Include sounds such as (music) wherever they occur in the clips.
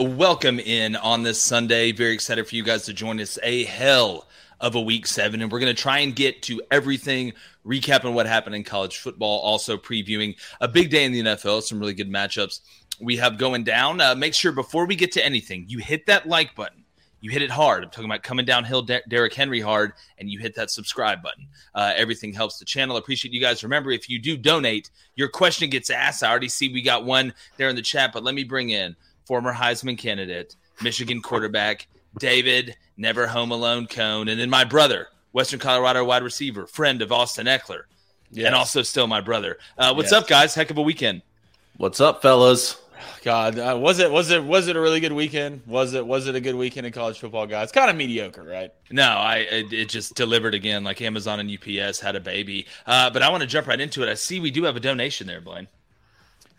Welcome in on this Sunday. Very excited for you guys to join us. A hell of a week seven, and we're going to try and get to everything, recapping what happened in college football, also previewing a big day in the NFL, some really good matchups we have going down. Uh, make sure before we get to anything, you hit that like button. You hit it hard. I'm talking about coming downhill, De- Derrick Henry hard, and you hit that subscribe button. Uh, everything helps the channel. Appreciate you guys. Remember, if you do donate, your question gets asked. I already see we got one there in the chat, but let me bring in former Heisman candidate, Michigan quarterback David Never Home Alone Cone, and then my brother, Western Colorado wide receiver, friend of Austin Ekeler, yes. and also still my brother. Uh, what's yes. up, guys? Heck of a weekend. What's up, fellas? God, uh, was it was it was it a really good weekend? Was it was it a good weekend in college football, guys? Kind of mediocre, right? No, I it, it, just delivered again, like Amazon and UPS had a baby. Uh, but I want to jump right into it. I see we do have a donation there, Blaine.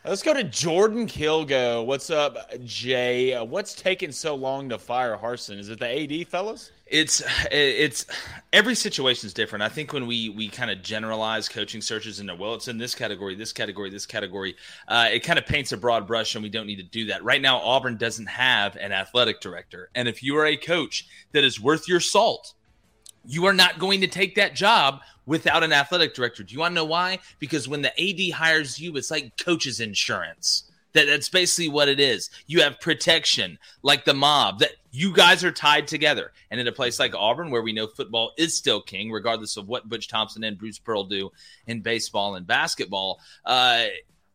Let's go to Jordan Kilgo. What's up, Jay? What's taking so long to fire Harsin? Is it the AD, fellas? It's it's every situation is different. I think when we we kind of generalize coaching searches into well, it's in this category, this category, this category. Uh, it kind of paints a broad brush, and we don't need to do that right now. Auburn doesn't have an athletic director, and if you are a coach that is worth your salt, you are not going to take that job without an athletic director. Do you want to know why? Because when the AD hires you, it's like coach's insurance. That that's basically what it is. You have protection, like the mob. That you guys are tied together. And in a place like Auburn, where we know football is still king, regardless of what Butch Thompson and Bruce Pearl do in baseball and basketball, uh,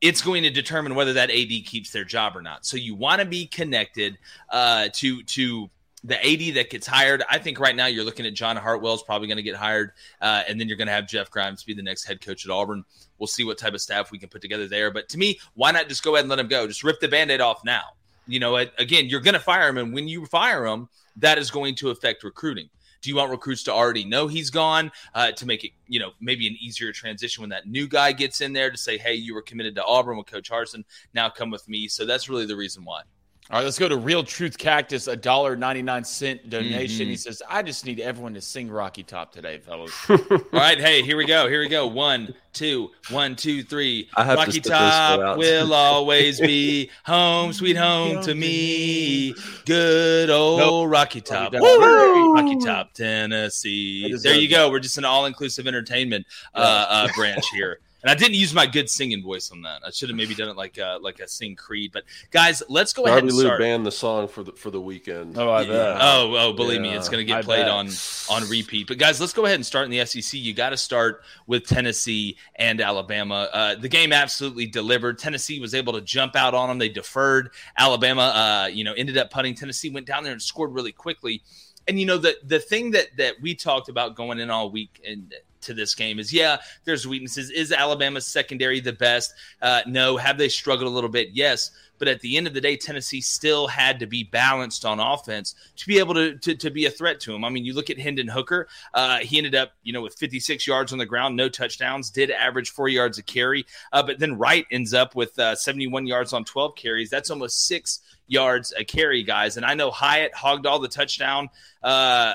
it's going to determine whether that AD keeps their job or not. So you want to be connected uh, to to the AD that gets hired, I think right now you're looking at John Hartwell's probably going to get hired, uh, and then you're going to have Jeff Grimes be the next head coach at Auburn. We'll see what type of staff we can put together there. But to me, why not just go ahead and let him go? Just rip the band-aid off now. You know, again, you're going to fire him, and when you fire him, that is going to affect recruiting. Do you want recruits to already know he's gone uh, to make it, you know, maybe an easier transition when that new guy gets in there to say, hey, you were committed to Auburn with Coach Harsin, now come with me. So that's really the reason why. All right, let's go to Real Truth Cactus, a dollar ninety nine cent donation. Mm-hmm. He says, "I just need everyone to sing Rocky Top today, fellas." (laughs) All right, hey, here we go. Here we go. One, two, one, two, three. Rocky Top will always be (laughs) home, sweet home to me. Good old nope. Rocky Top, Rocky Top, Tennessee. There you go. We're just an all inclusive entertainment uh, uh, branch here. And I didn't use my good singing voice on that. I should have maybe done it like uh, like a sing Creed. But guys, let's go Darby ahead and Lou start. banned the song for the for the weekend. Oh, I bet. Oh, oh, believe yeah, me, it's going to get I played bet. on on repeat. But guys, let's go ahead and start in the SEC. You got to start with Tennessee and Alabama. Uh, the game absolutely delivered. Tennessee was able to jump out on them. They deferred. Alabama, uh, you know, ended up putting. Tennessee went down there and scored really quickly. And you know the the thing that that we talked about going in all week and to this game is yeah, there's weaknesses. Is Alabama's secondary the best? Uh, no. Have they struggled a little bit? Yes. But at the end of the day, Tennessee still had to be balanced on offense to be able to, to, to be a threat to him. I mean, you look at Hendon Hooker, uh, he ended up, you know, with 56 yards on the ground, no touchdowns, did average four yards a carry. Uh, but then Wright ends up with uh, 71 yards on 12 carries. That's almost six yards a carry, guys. And I know Hyatt hogged all the touchdown, uh,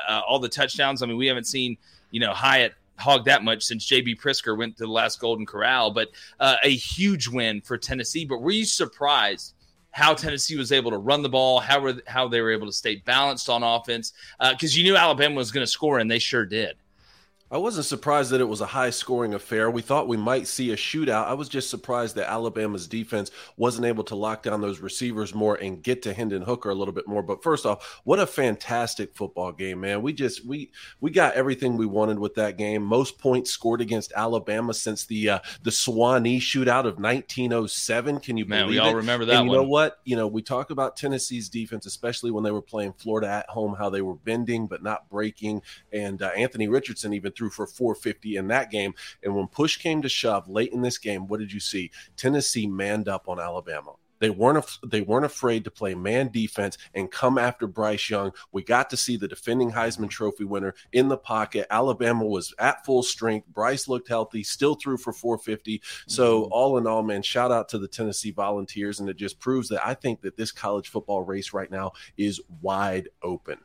uh, all the touchdowns. I mean, we haven't seen, you know, Hyatt hogged that much since JB Pritzker went to the last Golden Corral, but uh, a huge win for Tennessee. But were you surprised how Tennessee was able to run the ball, how were, how they were able to stay balanced on offense? Because uh, you knew Alabama was going to score, and they sure did. I wasn't surprised that it was a high scoring affair. We thought we might see a shootout. I was just surprised that Alabama's defense wasn't able to lock down those receivers more and get to Hendon Hooker a little bit more. But first off, what a fantastic football game, man. We just we we got everything we wanted with that game. Most points scored against Alabama since the uh, the Sewanee shootout of 1907. Can you man, believe we all remember that and you one. know what? You know, we talk about Tennessee's defense, especially when they were playing Florida at home, how they were bending but not breaking. And uh, Anthony Richardson even threw for 450 in that game. And when push came to shove late in this game, what did you see? Tennessee manned up on Alabama. They weren't they weren't afraid to play man defense and come after Bryce Young. We got to see the defending Heisman Trophy winner in the pocket. Alabama was at full strength. Bryce looked healthy, still threw for 450. So mm-hmm. all in all, man, shout out to the Tennessee Volunteers, and it just proves that I think that this college football race right now is wide open.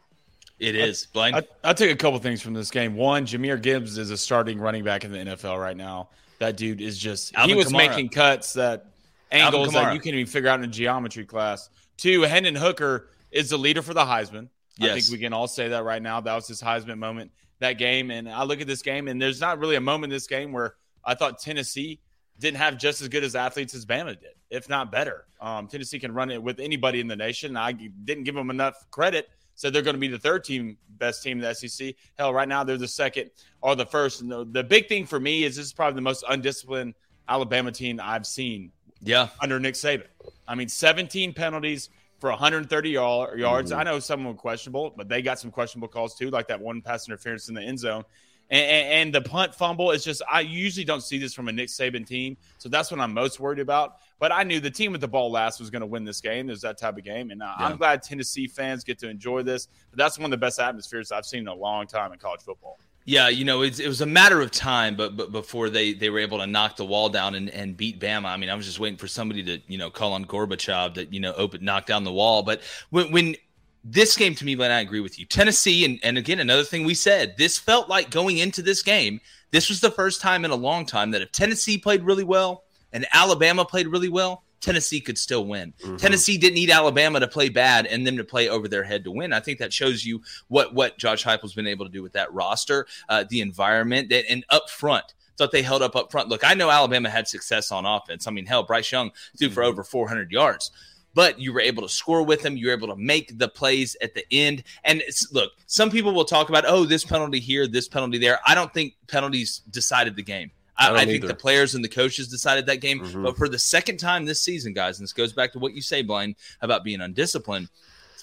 It is. Blaine? I, I, took a couple things from this game. One, Jahmyr Gibbs is a starting running back in the NFL right now. That dude is just Alvin he was Kamara. making cuts that angles that you can't even figure out in a geometry class. Two, Hendon Hooker is the leader for the Heisman. Yes. I think we can all say that right now. That was his Heisman moment that game. And I look at this game, and there's not really a moment in this game where I thought Tennessee didn't have just as good as athletes as Bama did, if not better. Um, Tennessee can run it with anybody in the nation. I didn't give them enough credit. Said they're going to be the third team, best team in the SEC. Hell, right now they're the second or the first. And the, the big thing for me is this is probably the most undisciplined Alabama team I've seen. Yeah, under Nick Saban. I mean, 17 penalties for 130 yards. Mm-hmm. I know some were questionable, but they got some questionable calls too, like that one pass interference in the end zone. And, and, and, the punt fumble is just I usually don't see this from a Nick Saban team, so that's what I'm most worried about. But I knew the team with the ball last was going to win this game. There's that type of game, and uh, yeah. I'm glad Tennessee fans get to enjoy this. But that's one of the best atmospheres I've seen in a long time in college football. Yeah, you know, it, it was a matter of time, but, but before they, they were able to knock the wall down and, and beat Bama. I mean, I was just waiting for somebody to, you know, call on Gorbachev that, you know, open knock down the wall. But when when this game to me, Len, I agree with you. Tennessee, and, and again, another thing we said, this felt like going into this game, this was the first time in a long time that if Tennessee played really well and Alabama played really well, Tennessee could still win. Mm-hmm. Tennessee didn't need Alabama to play bad and them to play over their head to win. I think that shows you what what Josh Heupel's been able to do with that roster, uh, the environment, that, and up front thought they held up up front. Look, I know Alabama had success on offense. I mean, hell, Bryce Young threw for mm-hmm. over 400 yards but you were able to score with them. You were able to make the plays at the end. And look, some people will talk about, oh, this penalty here, this penalty there. I don't think penalties decided the game. I, I, think the players and the coaches decided that game. Mm-hmm. But for the second time this season, guys, and this goes back to what you say, Blaine, about being undisciplined.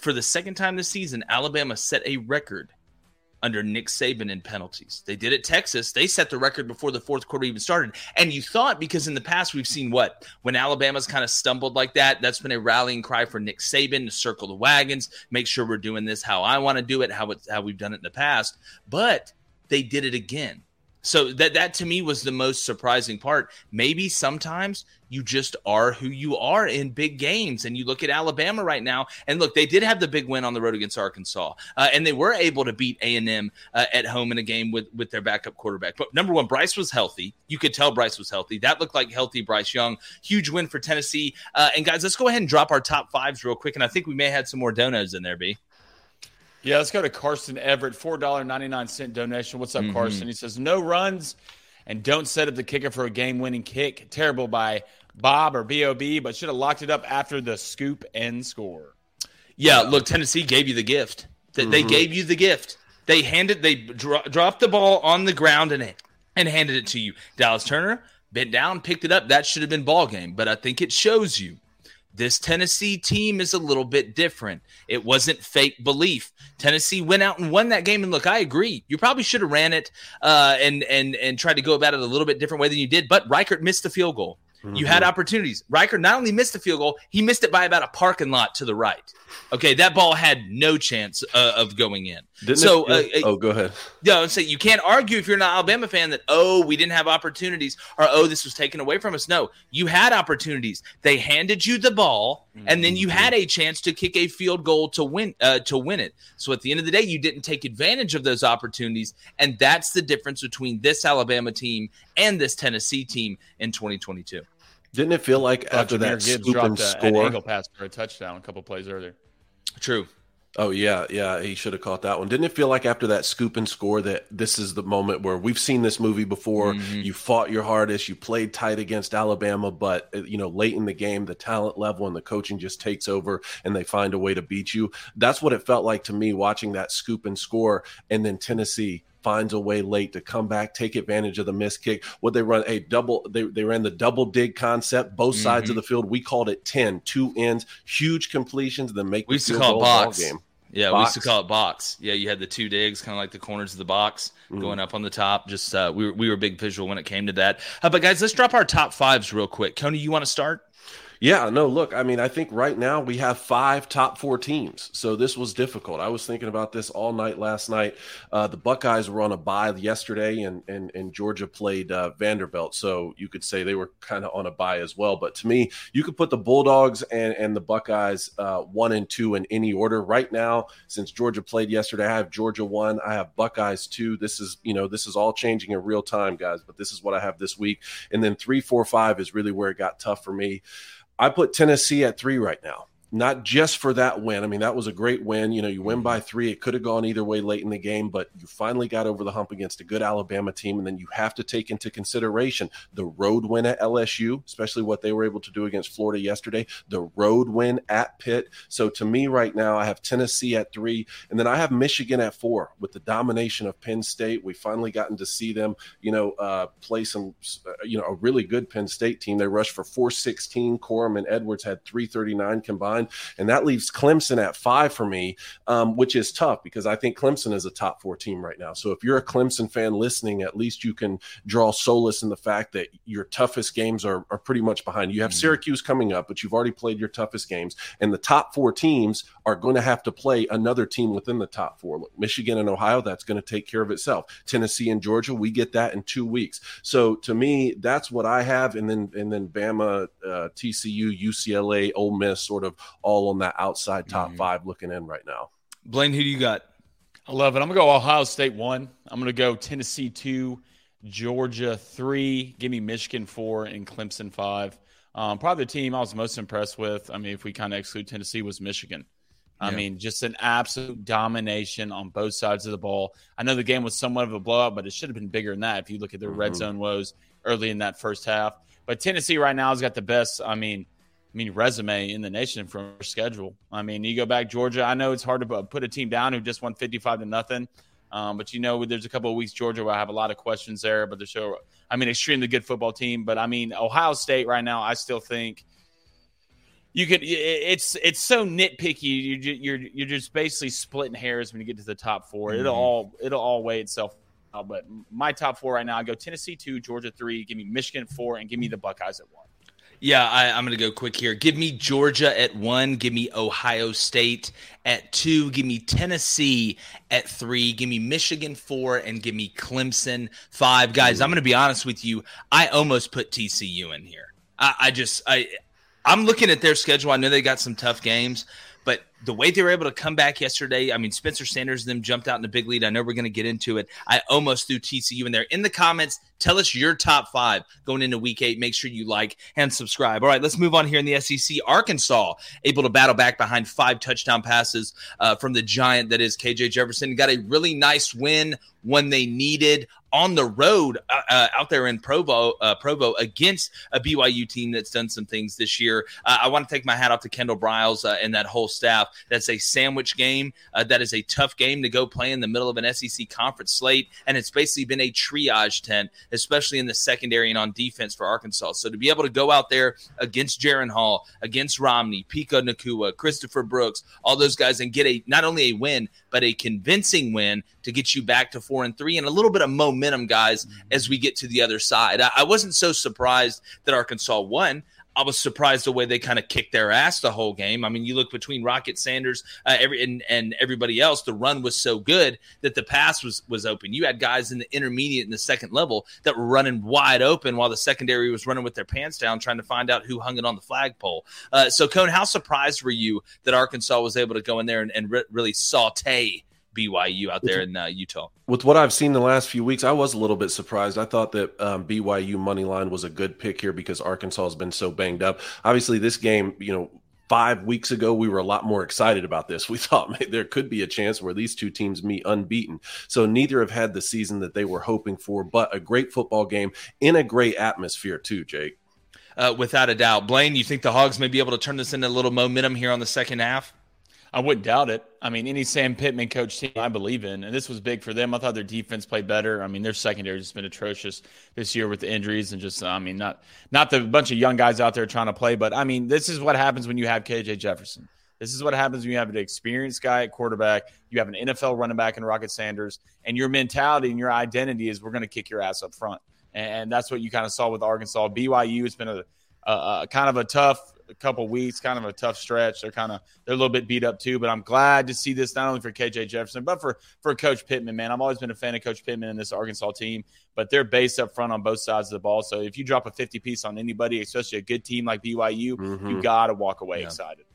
For the second time this season, Alabama set a record under Nick Saban in penalties. They did it Texas. They set the record before the fourth quarter even started. And you thought because in the past we've seen what when Alabama's kind of stumbled like that, that's been a rallying cry for Nick Saban to circle the wagons, make sure we're doing this how I want to do it, how it's how we've done it in the past. But they did it again. So that that to me was the most surprising part. Maybe sometimes you just are who you are in big games, and you look at Alabama right now. And look, they did have the big win on the road against Arkansas, uh, and they were able to beat A and M uh, at home in a game with with their backup quarterback. But number one, Bryce was healthy. You could tell Bryce was healthy. That looked like healthy Bryce Young. Huge win for Tennessee. Uh, and guys, let's go ahead and drop our top fives real quick. And I think we may have some more donuts in there, B. Yeah, let's go to Carson Everett, four dollar ninety nine cent donation. What's up, mm-hmm. Carson? He says no runs and don't set up the kicker for a game winning kick. Terrible by Bob or Bob, but should have locked it up after the scoop and score. Yeah, look, Tennessee gave you the gift. They, mm-hmm. they gave you the gift. They handed, they dro- dropped the ball on the ground and and handed it to you. Dallas Turner bent down, picked it up. That should have been ball game. But I think it shows you this Tennessee team is a little bit different. It wasn't fake belief. Tennessee went out and won that game. And look, I agree. You probably should have ran it uh, and and and tried to go about it a little bit different way than you did. But Reichard missed the field goal. Mm-hmm. You had opportunities. Reichard not only missed the field goal, he missed it by about a parking lot to the right. Okay, that ball had no chance uh, of going in. Didn't so, it, uh, oh, go ahead. Yeah, I say you can't argue if you're an Alabama fan that oh we didn't have opportunities or oh this was taken away from us. No, you had opportunities. They handed you the ball, mm-hmm. and then you mm-hmm. had a chance to kick a field goal to win uh, to win it. So at the end of the day, you didn't take advantage of those opportunities, and that's the difference between this Alabama team and this Tennessee team in 2022. Didn't it feel like after that Gibbs scoop and score, an angle pass for a touchdown a couple plays earlier? True. Oh yeah, yeah, he should have caught that one. Didn't it feel like after that scoop and score that this is the moment where we've seen this movie before? Mm-hmm. You fought your hardest, you played tight against Alabama, but uh, you know, late in the game, the talent level and the coaching just takes over and they find a way to beat you. That's what it felt like to me watching that scoop and score and then Tennessee finds a way late to come back, take advantage of the missed kick. What they run a double, they, they ran the double dig concept, both mm-hmm. sides of the field. We called it 10, two ends, huge completions, then make we used to call it box. game. Yeah, box. we used to call it box. Yeah, you had the two digs, kind of like the corners of the box mm-hmm. going up on the top. Just uh, we were we were big visual when it came to that. Uh, but guys, let's drop our top fives real quick. Coney, you want to start? Yeah, no, look, I mean, I think right now we have five top four teams. So this was difficult. I was thinking about this all night last night. Uh, the Buckeyes were on a bye yesterday, and, and, and Georgia played uh, Vanderbilt. So you could say they were kind of on a bye as well. But to me, you could put the Bulldogs and, and the Buckeyes uh, one and two in any order. Right now, since Georgia played yesterday, I have Georgia one, I have Buckeyes two. This is, you know, this is all changing in real time, guys, but this is what I have this week. And then three, four, five is really where it got tough for me. I put Tennessee at three right now not just for that win. I mean, that was a great win. You know, you win by mm-hmm. three. It could have gone either way late in the game, but you finally got over the hump against a good Alabama team. And then you have to take into consideration the road win at LSU, especially what they were able to do against Florida yesterday, the road win at Pitt. So to me, right now, I have Tennessee at three, and then I have Michigan at four with the domination of Penn State. We finally gotten to see them, you know, uh, play some, uh, you know, a really good Penn State team. They rushed for 416. Corum and Edwards had 339 combined And that leaves Clemson at five for me, um, which is tough because I think Clemson is a top four team right now. So if you're a Clemson fan listening, at least you can draw solace in the fact that your toughest games are, are pretty much behind you. You have mm-hmm. Syracuse coming up, but you've already played your toughest games. And the top four teams are going to have to play another team within the top four. Look, Michigan and Ohio, that's going to take care of itself. Tennessee and Georgia, we get that in two weeks. So to me, that's what I have. And then and then Bama, uh, TCU, UCLA, Ole Miss, sort of all on that outside top mm-hmm. five looking in right now. Blaine, who do you got? I love it. I'm gonna go Ohio State one. I'm gonna go Tennessee two, Georgia three. Give me Michigan four and Clemson five. Um, probably the team I was most impressed with. I mean, if we kind of exclude Tennessee, was Michigan. I yeah. mean, just an absolute domination on both sides of the ball. I know the game was somewhat of a blowout, but it should have been bigger than that if you look at their mm-hmm. red zone woes early in that first half. But Tennessee right now has got the best. I mean, I mean, resume in the nation from schedule. I mean, you go back Georgia. I know it's hard to put a team down who just won fifty-five to nothing, um, but you know, there's a couple of weeks Georgia where I have a lot of questions there. But they're so, I mean, extremely good football team. But I mean, Ohio State right now, I still think you could. It's it's so nitpicky. You you're you're just basically splitting hairs when you get to the top 4 it mm-hmm. It'll all it'll all weigh itself out. But my top four right now, I go Tennessee two, Georgia three, give me Michigan four, and give me the Buckeyes at one. Yeah, I, am going to go quick here. Give me Georgia at one. Give me Ohio State at two. Give me Tennessee at three. Give me Michigan four. And give me Clemson five. Guys, I'm going to be honest with you. I almost put TCU in here. I, I just, I, I'm looking at their schedule. I know they got some tough games, the way they were able to come back yesterday, I mean, Spencer Sanders them jumped out in the big lead. I know we're going to get into it. I almost threw TCU in there. In the comments, tell us your top five going into week eight. Make sure you like and subscribe. All right, let's move on here in the SEC. Arkansas able to battle back behind five touchdown passes uh, from the giant that is KJ Jefferson. Got a really nice win when they needed on the road uh, uh, out there in Provo, uh, Provo against a BYU team that's done some things this year. Uh, I want to take my hat off to Kendall Briles uh, and that whole staff. That's a sandwich game. That is a tough game to go play in the middle of an SEC conference slate, and it's basically been a triage tent, especially in the secondary and on defense for Arkansas. So to be able to go out there against Jaren Hall, against Romney, Puka Nacua, Christopher Brooks, all those guys, and get a not only a win but a convincing win to get you back to four and three and a little bit of momentum, guys, as we get to the other side. I, I wasn't so surprised that Arkansas won. I was surprised the way they kind of kicked their ass the whole game. I mean, you look between Rocket Sanders uh, every, and, and everybody else, the run was so good that the pass was was open. You had guys in the intermediate and the second level that were running wide open while the secondary was running with their pants down, trying to find out who hung it on the flagpole. Uh, so, Cone, how surprised were you that Arkansas was able to go in there and, and re- really saute BYU out there in uh, Utah. With what I've seen the last few weeks, I was a little bit surprised. I thought that um, BYU money line was a good pick here because Arkansas has been so banged up. Obviously, this game, you know, five weeks ago, we were a lot more excited about this. (laughs) We thought there could be a chance where these two teams meet unbeaten. So neither have had the season that they were hoping for, but a great football game in a great atmosphere too, Jake. Uh, without a doubt, Blaine, you think the Hogs may be able to turn this into a little momentum here on the second half? I wouldn't doubt it. I mean, any Sam Pittman coach team I believe in, and this was big for them. I thought their defense played better. I mean, their secondary has been atrocious this year with the injuries and just, I mean, not not the bunch of young guys out there trying to play, but I mean, this is what happens when you have KJ Jefferson. This is what happens when you have an experienced guy at quarterback. You have an NFL running back in Rocket Sanders, and your mentality and your identity is we're going to kick your ass up front, and that's what you kind of saw with Arkansas. BYU has been a, a, a kind of a tough a couple weeks, kind of a tough stretch. They're kind of they're a little bit beat up too, but I'm glad to see this not only for KJ Jefferson, but for for Coach Pittman. Man, I've always been a fan of Coach Pittman and this Arkansas team, but they're based up front on both sides of the ball. So if you drop a 50 piece on anybody, especially a good team like BYU, mm-hmm. you got to walk away yeah. excited.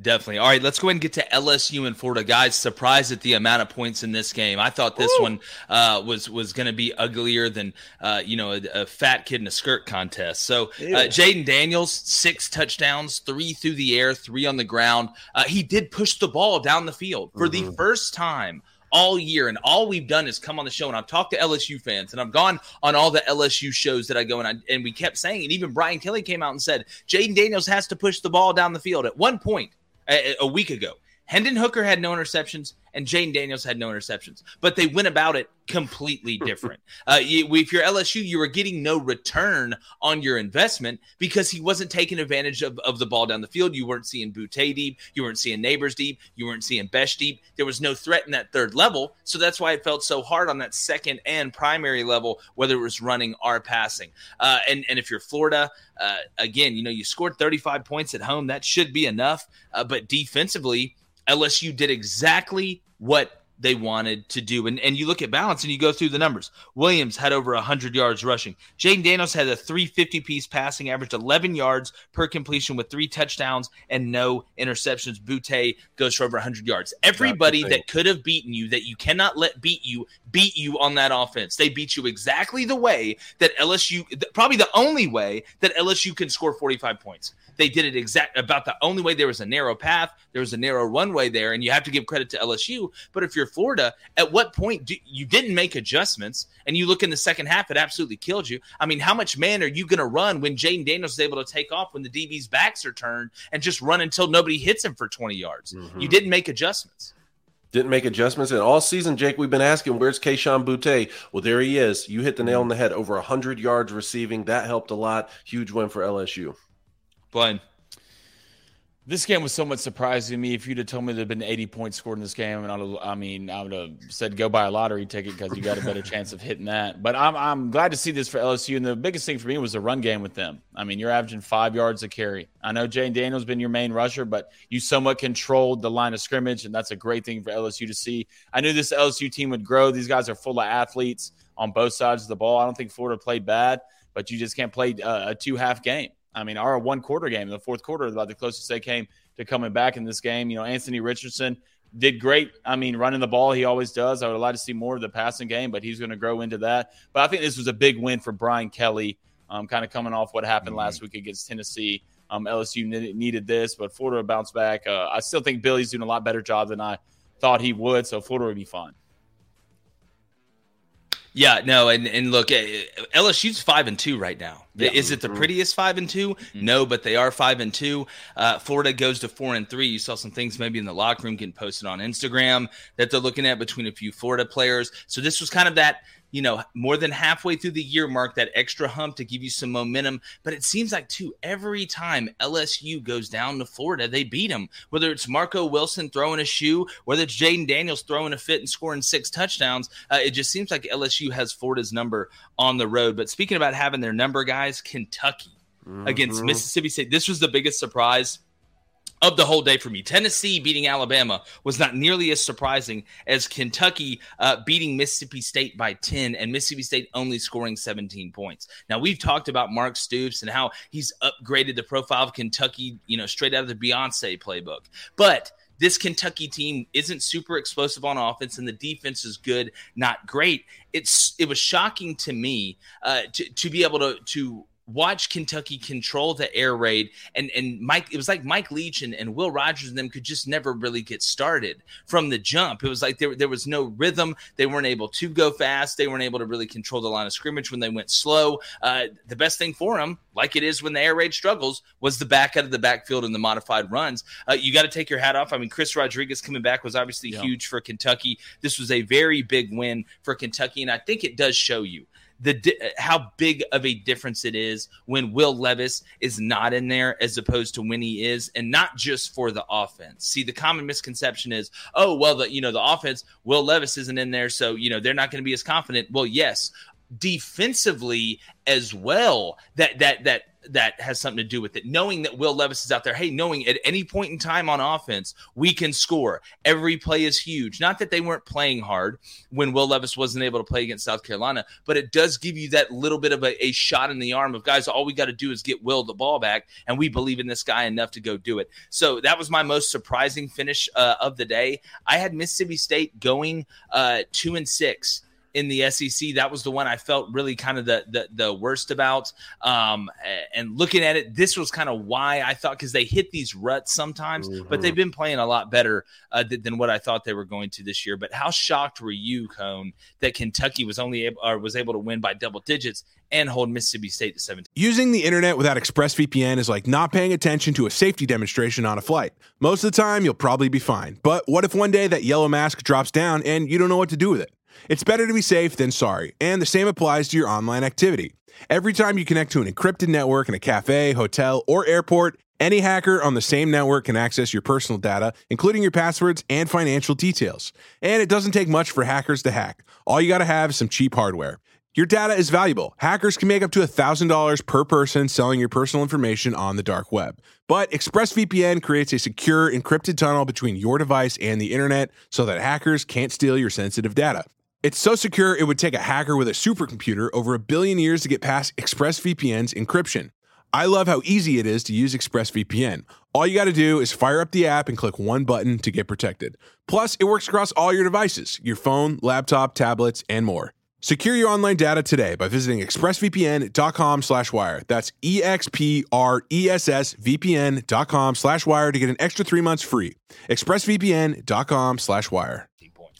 Definitely. All right, let's go ahead and get to LSU and Florida. Guys, surprised at the amount of points in this game. I thought this Ooh. one uh, was was going to be uglier than uh, you know a, a, fat kid in a skirt contest. So uh, Jayden Daniels, six touchdowns, three through the air, three on the ground. Uh, he did push the ball down the field for mm-hmm. the first time all year. And all we've done is come on the show and I've talked to LSU fans and I've gone on all the LSU shows that I go and I, and we kept saying, and even Brian Kelly came out and said, Jayden Daniels has to push the ball down the field. At one point, a, a week ago, Hendon Hooker had no interceptions and Jayden Daniels had no interceptions, but they went about it completely (laughs) different. uh, you, if you're LSU, you were getting no return on your investment because he wasn't taking advantage of, of the ball down the field. You weren't seeing Boutte deep, you weren't seeing Nabers deep, you weren't seeing Best deep. There was no threat in that third level, so that's why it felt so hard on that second and primary level, whether it was running or passing. Uh, and and if you're Florida, uh, again, you know you scored 35 points at home, that should be enough. Uh, but defensively LSU did exactly what they wanted to do. And, and you look at balance and you go through the numbers. Williams had over 100 yards rushing. Jayden Daniels had a 350 piece passing, averaged 11 yards per completion with three touchdowns and no interceptions. Boutte goes for over 100 yards. Everybody that could have beaten you, that you cannot let beat you, beat you on that offense. They beat you exactly the way that LSU, probably the only way that LSU can score 45 points. They did it exact about the only way there was a narrow path, there was a narrow runway there, and you have to give credit to LSU. But if you're Florida, at what point do, you didn't make adjustments and you look in the second half, it absolutely killed you. I mean, how much man are you going to run when Jayden Daniels is able to take off when the DB's backs are turned and just run until nobody hits him for 20 yards? Mm-hmm. You didn't make adjustments didn't make adjustments. And all season, Jake, we've been asking, where's Kayshon Boutte? Well, there he is. You hit the nail on the head. Over 100 yards receiving. That helped a lot. Huge win for LSU. Blaine. This game was somewhat surprising to me. If you'd have told me there'd been 80 points scored in this game, and I'd, I mean, I would have said go buy a lottery ticket because you got a better (laughs) chance of hitting that. But I'm, I'm glad to see this for LSU. And the biggest thing for me was the run game with them. I mean, you're averaging five yards a carry. I know Jayden Daniels has been your main rusher, but you somewhat controlled the line of scrimmage, and that's a great thing for LSU to see. I knew this LSU team would grow. These guys are full of athletes on both sides of the ball. I don't think Florida played bad, but you just can't play uh, a, a two half game. I mean, our one quarter game, the fourth quarter, about the closest they came to coming back in this game. You know, Anthony Richardson did great. I mean, running the ball, he always does. I would like to see more of the passing game, but he's going to grow into that. But I think this was a big win for Brian Kelly, um, kind of coming off what happened mm-hmm. last week against Tennessee. Um, LSU needed this, but Florida bounced back. Uh, I still think Billy's doing a lot better job than I thought he would, so Florida would be fine. Yeah, no, and and look, eh, LSU's five and two right now. Yeah. Is it the mm-hmm. prettiest five and 2 mm-hmm. No, but they are five and two. Uh, Florida goes to four and three. You saw some things maybe in the locker room getting posted on Instagram that they're looking at between a few Florida players. So this was kind of that you know, more than halfway through the year mark, that extra hump to give you some momentum. But it seems like, too, every time LSU goes down to Florida, they beat them. Whether it's Marco Wilson throwing a shoe, whether it's Jayden Daniels throwing a fit and scoring six touchdowns, uh, it just seems like LSU has Florida's number on the road. But speaking about having their number, guys, Kentucky mm-hmm. against Mississippi State, this was the biggest surprise of the whole day for me. Tennessee beating Alabama was not nearly as surprising as Kentucky uh, beating Mississippi State by 10 and Mississippi State only scoring 17 points. Now, we've talked about Mark Stoops and how he's upgraded the profile of Kentucky, you know, straight out of the Beyonce playbook. But this Kentucky team isn't super explosive on offense, and the defense is good, not great. It's it was shocking to me uh, to to be able to to watch Kentucky control the air raid and and Mike it was like Mike Leach and, and Will Rogers and them could just never really get started from the jump. It was like there, there was no rhythm. They weren't able to go fast. They weren't able to really control the line of scrimmage when they went slow. Uh, the best thing for them, like it is when the air raid struggles, was the back out of the backfield and the modified runs. Uh, you got to take your hat off. I mean, Chris Rodriguez coming back was obviously yeah. huge for Kentucky. This was a very big win for Kentucky, and I think it does show you the how big of a difference it is when Will Levis is not in there as opposed to when he is, and not just for the offense. See, the common misconception is, oh, well, the you know the offense, Will Levis isn't in there, so you know they're not going to be as confident. Well, yes, defensively as well that that that that has something to do with it. Knowing that Will Levis is out there, hey, knowing at any point in time on offense, we can score. Every play is huge. Not that they weren't playing hard when Will Levis wasn't able to play against South Carolina, but it does give you that little bit of a, a shot in the arm of guys, all we got to do is get Will the ball back, and we believe in this guy enough to go do it. So that was my most surprising finish uh, of the day. I had Mississippi State going uh, two and six in the SEC. That was the one I felt really kind of the the, the worst about. Um, and looking at it, this was kind of why I thought because they hit these ruts sometimes, mm-hmm. but they've been playing a lot better uh, th- than what I thought they were going to this year. But how shocked were you, Cone, that Kentucky was only able or was able to win by double digits and hold Mississippi State to 17. Using the internet without ExpressVPN is like not paying attention to a safety demonstration on a flight. Most of the time, you'll probably be fine. But what if one day that yellow mask drops down and you don't know what to do with it? It's better to be safe than sorry, and the same applies to your online activity. Every time you connect to an encrypted network in a cafe, hotel, or airport, any hacker on the same network can access your personal data, including your passwords and financial details. And it doesn't take much for hackers to hack. All you got to have is some cheap hardware. Your data is valuable. Hackers can make up to $1,000 per person selling your personal information on the dark web. But ExpressVPN creates a secure, encrypted tunnel between your device and the internet so that hackers can't steal your sensitive data. It's so secure it would take a hacker with a supercomputer over a billion years to get past ExpressVPN's encryption. I love how easy it is to use ExpressVPN. All you got to do is fire up the app and click one button to get protected. Plus, it works across all your devices your phone, laptop, tablets, and more. Secure your online data today by visiting expressvpn.com slash wire. That's E-X-P-R-E-S-S-V-P-N.com slash wire to get an extra three months free. expressvpn.com slash wire.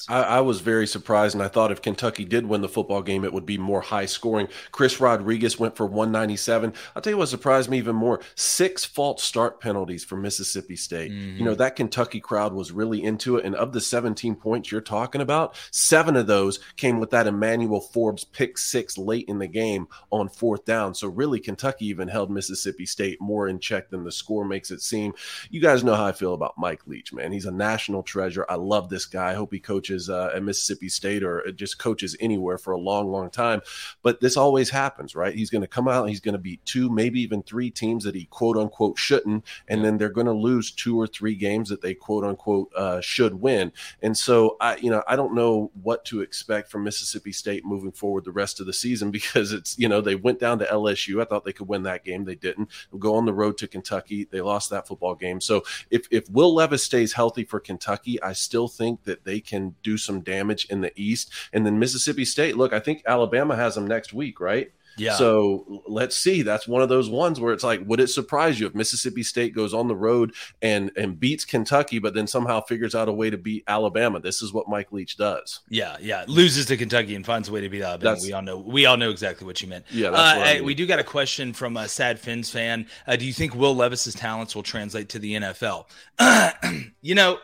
I, I, was very surprised, and I thought if Kentucky did win the football game, it would be more high scoring. Chris Rodriguez went for 197. I'll tell you what surprised me even more six false start penalties for Mississippi State. Mm-hmm. You know, that Kentucky crowd was really into it. And of the 17 points you're talking about, seven of those came with that Emmanuel Forbes pick six late in the game on fourth down. So, really, Kentucky even held Mississippi State more in check than the score makes it seem. You guys know how I feel about Mike Leach, man. He's a national treasure. I love this guy. I hope he coaches coaches uh, at Mississippi State or just coaches anywhere for a long, long time. But this always happens, right? He's going to come out, he's going to beat two, maybe even three teams that he quote unquote shouldn't, and then they're going to lose two or three games that they quote unquote uh, should win. And so I, you know, I don't know what to expect from Mississippi State moving forward the rest of the season (laughs) because it's you know they went down to LSU. I thought they could win that game, they didn't. They'll go on the road to Kentucky. They lost that football game. So if if Will Levis stays healthy for Kentucky, I still think that they can do some damage in the East. And then Mississippi State, look, I think Alabama has them next week, right? Yeah. So let's see. That's one of those ones where it's like, would it surprise you if Mississippi State goes on the road and and beats Kentucky, but then somehow figures out a way to beat Alabama? This is what Mike Leach does. Yeah, yeah. Loses to Kentucky and finds a way to beat Alabama. That's, we all know. We all know exactly what you meant. Yeah. Uh, I mean. We do got a question from a sad Finns fan. Uh, do you think Will Levis's talents will translate to the NFL? (clears throat) you know,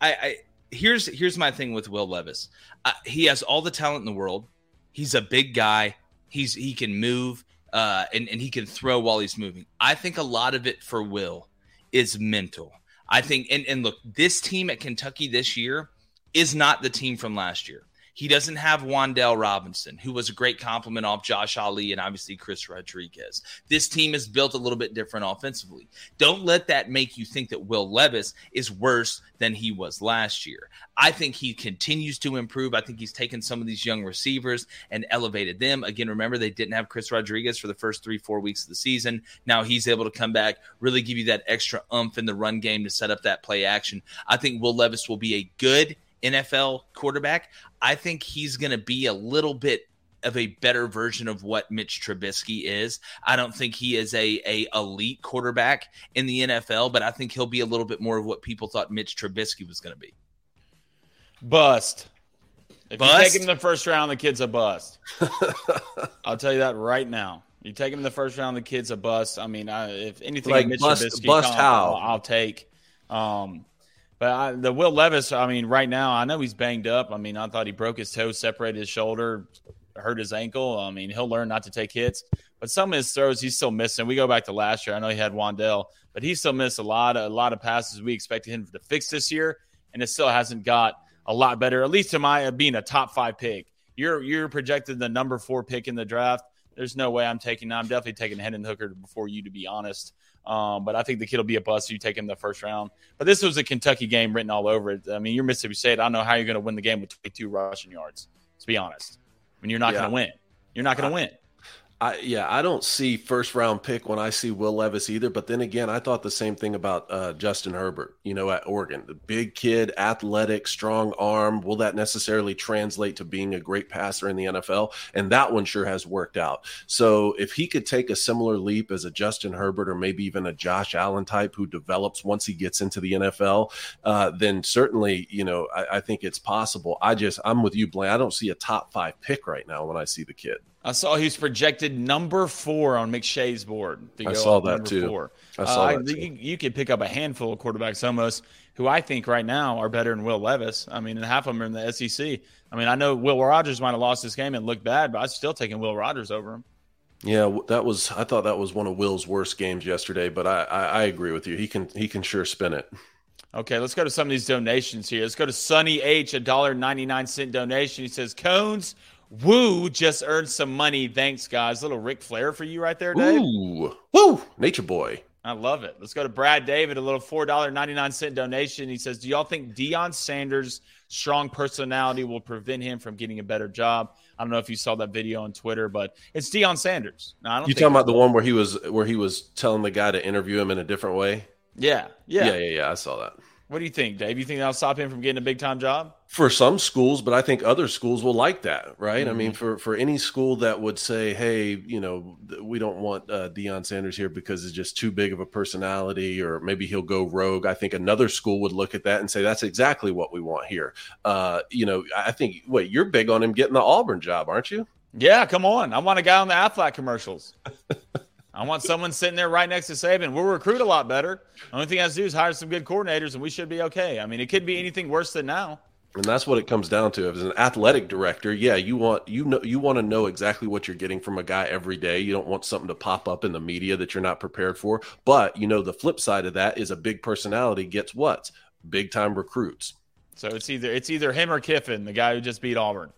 I, I here's here's my thing with Will Levis. Uh, he has all the talent in the world. He's a big guy. He's he can move uh, and and he can throw while he's moving. I think a lot of it for Will is mental. I think and and look, this team at Kentucky this year is not the team from last year. He doesn't have Wan'Dale Robinson, who was a great compliment off Josh Ali and obviously Chris Rodriguez. This team is built a little bit different offensively. Don't let that make you think that Will Levis is worse than he was last year. I think he continues to improve. I think he's taken some of these young receivers and elevated them. Again, remember they didn't have Chris Rodriguez for the first three, four weeks of the season. Now he's able to come back, really give you that extra umph in the run game to set up that play action. I think Will Levis will be a good NFL quarterback, I think he's going to be a little bit of a better version of what Mitch Trubisky is. I don't think he is a, a elite quarterback in the NFL, but I think he'll be a little bit more of what people thought Mitch Trubisky was going to be. Bust. If bust? you take him in the first round, the kid's a bust. (laughs) I'll tell you that right now. You take him in the first round, the kid's a bust. I mean, I, if anything, like Mitch bust, Trubisky bust how I'll, I'll take. Um, but I, the Will Levis, I mean, right now, I know he's banged up. I mean, I thought he broke his toe, separated his shoulder, hurt his ankle. I mean, he'll learn not to take hits. But some of his throws, he's still missing. We go back to last year. I know he had Wan'Dale, but he still missed a lot of a lot of passes we expected him to fix this year, and it still hasn't got a lot better. At least to my being a top five pick, you're you're projected the number four pick in the draft. There's no way I'm taking. I'm definitely taking Hendon Hooker before you, to be honest. Um, but I think the kid will be a bust if you take him the first round. But this was a Kentucky game written all over it. I mean, you're Mississippi State. I don't know how you're going to win the game with 22 rushing yards. To be honest, I mean, you're not yeah. going to win. You're not going to win. I, yeah, I don't see first round pick when I see Will Levis either. But then again, I thought the same thing about uh, Justin Herbert. You know, at Oregon, the big kid, athletic, strong arm. Will that necessarily translate to being a great passer in the NFL? And that one sure has worked out. So if he could take a similar leap as a Justin Herbert or maybe even a Josh Allen type who develops once he gets into the NFL, uh, then certainly you know I, I think it's possible. I just I'm with you, Blaine. I don't see a top five pick right now when I see the kid. I saw he's projected number four on McShay's board. I saw that too. Four. I saw uh, that too. You, you, could pick up a handful of quarterbacks almost who I think right now are better than Will Levis. I mean, and half of them are in the SEC. I mean, I know Will Rogers might have lost this game and looked bad, but I'm still taking Will Rogers over him. Yeah, that was. I thought that was one of Will's worst games yesterday, but I, I, I agree with you. He can he can sure spin it. Okay, let's go to some of these donations here. Let's go to Sunny H, a dollar ninety nine cent donation. He says, "Cones, Woo just earned some money. Thanks, guys. Little Ric Flair for you right there, Dave. Ooh, woo, nature boy. I love it. Let's go to Brad David, a little $4.99 donation. He says, Do y'all think Deion Sanders' strong personality will prevent him from getting a better job? I don't know if you saw that video on Twitter, but it's Deion Sanders. No, I don't you talking about the one where he was where he was telling the guy to interview him in a different way? Yeah. Yeah. Yeah, yeah, yeah. I saw that. What do you think, Dave? You think that'll stop him from getting a big time job? For some schools, but I think other schools will like that, right? Mm-hmm. I mean, mm-hmm. for for any school that would say, "Hey, you know, we don't want uh, Deion Sanders here because it's just too big of a personality, or maybe he'll go rogue," I think another school would look at that and say, "That's exactly what we want here." Uh, you know, I think. Wait, you're big on him getting the Auburn job, aren't you? Yeah, come on. I want a guy on the Aflac commercials. (laughs) I want someone sitting there right next to Saban. We'll recruit a lot better. Only thing I have to do is hire some good coordinators, and we should be okay. I mean, it could be anything worse than now. And that's what it comes down to. As an athletic director, yeah, you want you know you want to know exactly what you're getting from a guy every day. You don't want something to pop up in the media that you're not prepared for. But you know the flip side of that is a big personality gets what big time recruits. So it's either it's either him or Kiffin, the guy who just beat Auburn.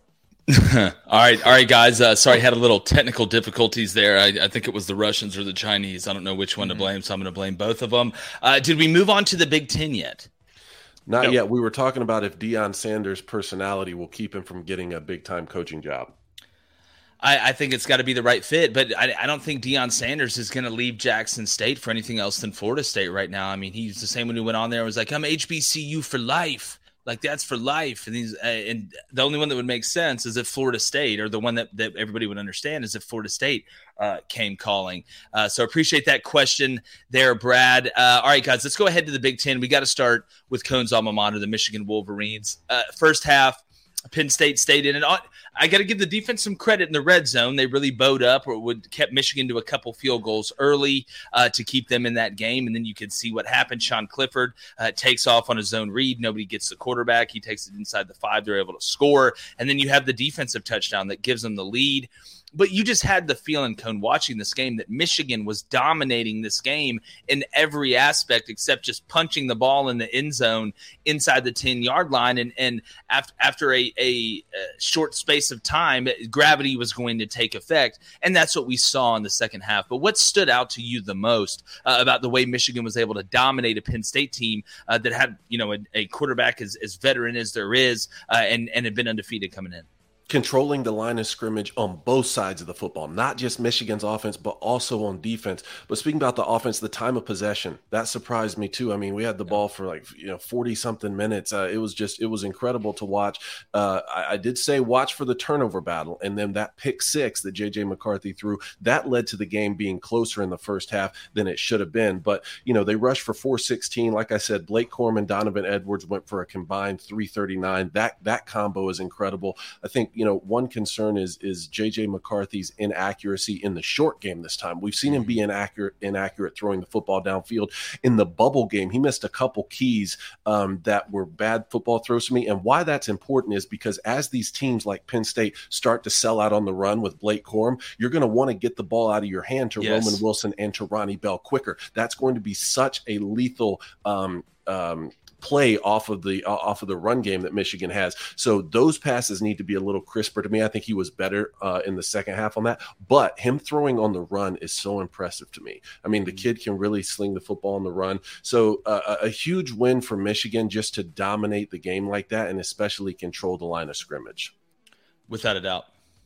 (laughs) all right, all right, guys. Uh, sorry, had a little technical difficulties there. I, I, think it was the Russians or the Chinese. I don't know which one mm-hmm. to blame, so I'm going to blame both of them. Uh, did we move on to the Big Ten yet? Not no. yet. We were talking about if Deion Sanders' personality will keep him from getting a big time coaching job. I, I, think it's got to be the right fit, but I, I don't think Deion Sanders is going to leave Jackson State for anything else than Florida State right now. I mean, he's the same one who went on there and was like, "I'm HBCU for life." Like that's for life. And these, uh, and the only one that would make sense is if Florida State, or the one that, that everybody would understand, is if Florida State uh, came calling. Uh, so appreciate that question there, Brad. Uh, all right, guys, let's go ahead to the Big Ten. We got to start with Cone's alma mater, the Michigan Wolverines. Uh, first half, Penn State stayed in, it. I got to give the defense some credit in the red zone. They really bowed up, or would kept Michigan to a couple field goals early uh, to keep them in that game, and then you could see what happened. Sean Clifford uh, takes off on his own read. Nobody gets the quarterback. He takes it inside the five. They're able to score, and then you have the defensive touchdown that gives them the lead but you just had the feeling, Cone, watching this game that Michigan was dominating this game in every aspect except just punching the ball in the end zone inside the 10 yard line. And, and after, after a, a, short space of time, gravity was going to take effect. And that's what we saw in the second half. But what stood out to you the most uh, about the way Michigan was able to dominate a Penn State team uh, that had, you know, a, a, quarterback as, as veteran as there is uh, and, and had been undefeated coming in? Controlling the line of scrimmage on both sides of the football, not just Michigan's offense, but also on defense. But speaking about the offense, the time of possession that surprised me too. I mean, we had the ball for like you know forty something minutes. Uh, it was just it was incredible to watch. Uh, I, I, did say watch for the turnover battle, and then that pick six that JJ McCarthy threw that led to the game being closer in the first half than it should have been. But you know they rushed for four sixteen. Like I said, Blake Corum and Donovan Edwards went for a combined three thirty nine. That that combo is incredible. I think you know, one concern is is JJ McCarthy's inaccuracy in the short game this time. We've seen him be inaccurate inaccurate throwing the football downfield. In the bubble game, he missed a couple keys um, that were bad football throws to me. And why that's important is because as these teams like Penn State start to sell out on the run with Blake Corum, you're going to want to get the ball out of your hand to yes. Roman Wilson and to Ronnie Bell quicker. That's going to be such a lethal um, um, play off of the off of the run game that Michigan has. So those passes need to be a little crisper to me. I think he was better uh, in the second half on that, but him throwing on the run is so impressive to me. I mean, the mm-hmm. kid can really sling the football on the run. So uh, a huge win for Michigan just to dominate the game like that, and especially control the line of scrimmage. Without a doubt.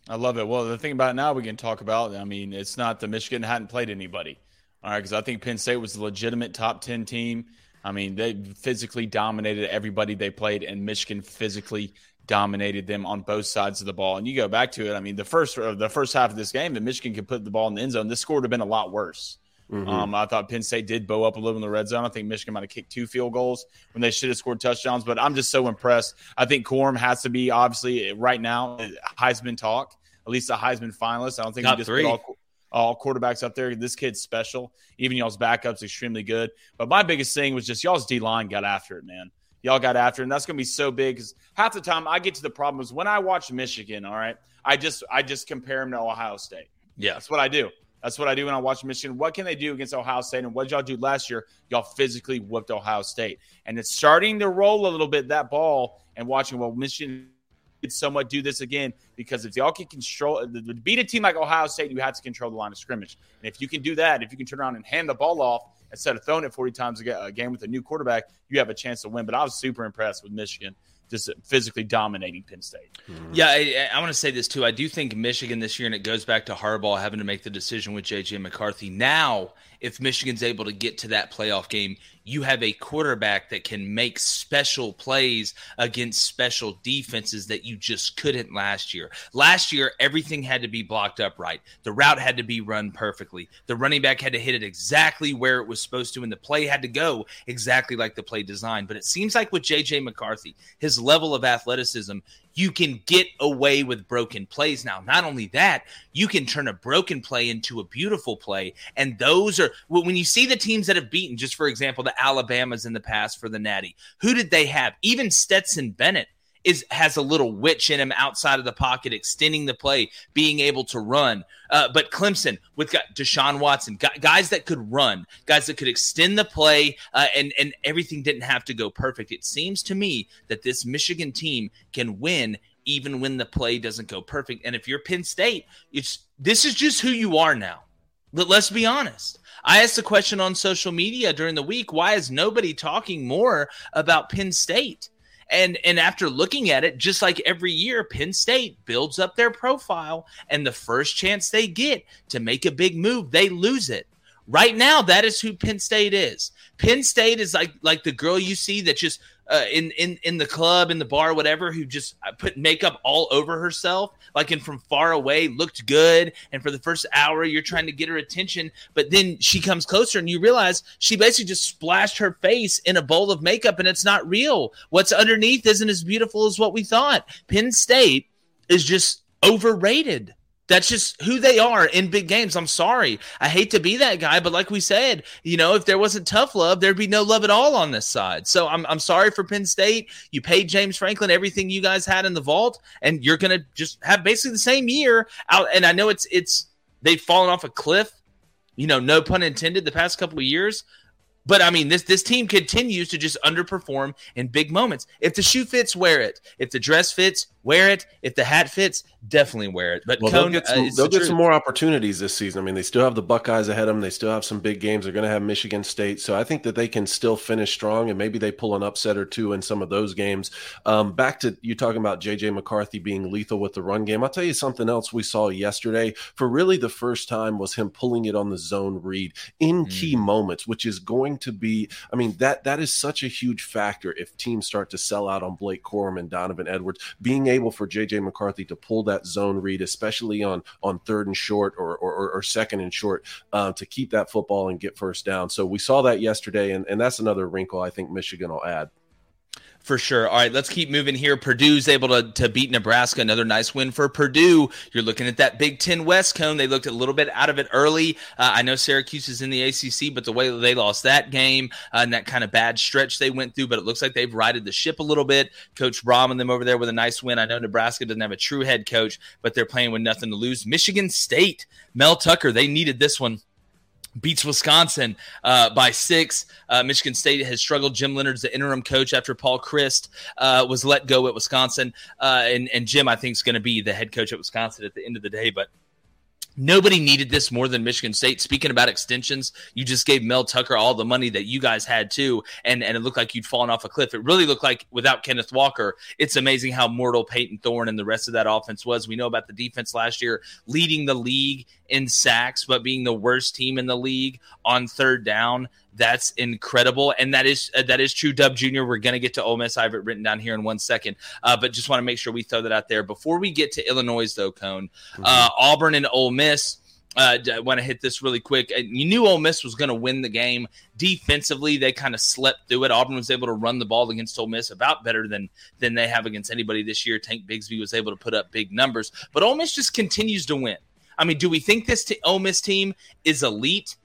I love it. Well, the thing about now we can talk about, I mean, it's not that Michigan hadn't played anybody. All right, because I think Penn State was a legitimate top 10 team. I mean, they physically dominated everybody they played, and Michigan physically dominated them on both sides of the ball. And you go back to it. I mean, the first uh, the first half of this game, if Michigan could put the ball in the end zone, this score would have been a lot worse. Mm-hmm. Um, I thought Penn State did bow up a little in the red zone. I think Michigan might have kicked two field goals when they should have scored touchdowns. But I'm just so impressed. I think Corum has to be obviously right now Heisman talk, at least a Heisman finalist. I don't think Top just three. All, all quarterbacks up there. This kid's special. Even y'all's backup's extremely good. But my biggest thing was just y'all's D line got after it, man. Y'all got after it, and that's gonna be so big because half the time I get to the problems when I watch Michigan. All right, I just I just compare them to Ohio State. Yeah, that's what I do. That's what I do when I watch Michigan. What can they do against Ohio State? And what did y'all do last year? Y'all physically whooped Ohio State. And it's starting to roll a little bit, that ball, and watching, well, Michigan could somewhat do this again because if y'all can control, beat a team like Ohio State, you have to control the line of scrimmage. And if you can do that, if you can turn around and hand the ball off instead of throwing it 40 times a game with a new quarterback, you have a chance to win. But I was super impressed with Michigan just physically dominating Penn State. Mm-hmm. Yeah, I, I want to say this too. I do think Michigan this year, and it goes back to Harbaugh having to make the decision with JJ McCarthy. Now, if Michigan's able to get to that playoff game, you have a quarterback that can make special plays against special defenses that you just couldn't last year. Last year, everything had to be blocked up right. The route had to be run perfectly. The running back had to hit it exactly where it was supposed to, and the play had to go exactly like the play designed. But it seems like with JJ McCarthy, his level of athleticism, you can get away with broken plays now. Not only that, you can turn a broken play into a beautiful play. And those are when you see the teams that have beaten, just for example, the Alabamas in the past for the Natty, who did they have? Even Stetson Bennett is has a little witch in him outside of the pocket, extending the play, being able to run. Uh, but Clemson with Deshaun Watson, guys that could run, guys that could extend the play, uh, and and everything didn't have to go perfect. It seems to me that this Michigan team can win even when the play doesn't go perfect. And if you're Penn State, it's this is just who you are now. But let's be honest. I asked the question on social media during the week why is nobody talking more about Penn State? And and after looking at it, just like every year, Penn State builds up their profile, and the first chance they get to make a big move, they lose it. Right now, that is who Penn State is. Penn State is like like the girl you see that just uh, in in in the club, in the bar, whatever, who just uh, put makeup all over herself, like and from far away looked good, and for the first hour you're trying to get her attention, but then she comes closer and you realize she basically just splashed her face in a bowl of makeup, and it's not real. What's underneath isn't as beautiful as what we thought. Penn State is just overrated. That's just who they are in big games. I'm sorry. I hate to be that guy, but like we said, you know, if there wasn't tough love, there'd be no love at all on this side. So I'm, I'm sorry for Penn State. You paid James Franklin everything you guys had in the vault, and you're gonna just have basically the same year out. And I know it's it's they've fallen off a cliff, you know, no pun intended, the past couple of years. But I mean, this this team continues to just underperform in big moments. If the shoe fits, wear it. If the dress fits, wear it. If the hat fits, definitely wear it. But well, Cone, they'll get, some, uh, they'll the get some, more opportunities this season. I mean, they still have the Buckeyes ahead of them. They still have some big games. They're going to have Michigan State, so I think that they can still finish strong, and maybe they pull an upset or two in some of those games. Um, back to you talking about JJ McCarthy being lethal with the run game. I'll tell you something else we saw yesterday for really the first time was him pulling it on the zone read in mm. key moments, which is going to be. I mean that that is such a huge factor if teams start to sell out on Blake Corum and Donovan Edwards being able for JJ McCarthy to pull that zone read, especially on on third and short or or, or second and short, uh, to keep that football and get first down. So we saw that yesterday, and, and that's another wrinkle I think Michigan will add for sure. All right, let's keep moving here. Purdue's able to, to beat Nebraska. Another nice win for Purdue. You're looking at that Big Ten West cone. They looked a little bit out of it early. Uh, I know Syracuse is in the ACC, but the way that they lost that game uh, and that kind of bad stretch they went through, but it looks like they've righted the ship a little bit. Coach Brohm and them over there with a nice win. I know Nebraska doesn't have a true head coach, but they're playing with nothing to lose. Michigan State, Mel Tucker, they needed this one beats Wisconsin uh, by six. Uh, Michigan State has struggled. Jim Leonhard's the interim coach after Paul Chryst uh, was let go at Wisconsin, uh, and and Jim I think is going to be the head coach at Wisconsin at the end of the day. But Nobody needed this more than Michigan State. Speaking about extensions, you just gave Mel Tucker all the money that you guys had too, and, and it looked like you'd fallen off a cliff. It really looked like without Kenneth Walker, it's amazing how mortal Payton Thorne and the rest of that offense was. We know about the defense last year leading the league in sacks, but being the worst team in the league on third down. That's incredible, and that is uh, that is true. Dub Junior, we're gonna get to Ole Miss. I have it written down here in one second, uh, but just want to make sure we throw that out there before we get to Illinois, though. Cone, mm-hmm. uh, Auburn and Ole Miss. Uh, I want to hit this really quick. You knew Ole Miss was going to win the game. Defensively, they kind of slept through it. Auburn was able to run the ball against Ole Miss about better than than they have against anybody this year. Tank Bigsby was able to put up big numbers, but Ole Miss just continues to win. I mean, do we think this t- Ole Miss team is elite?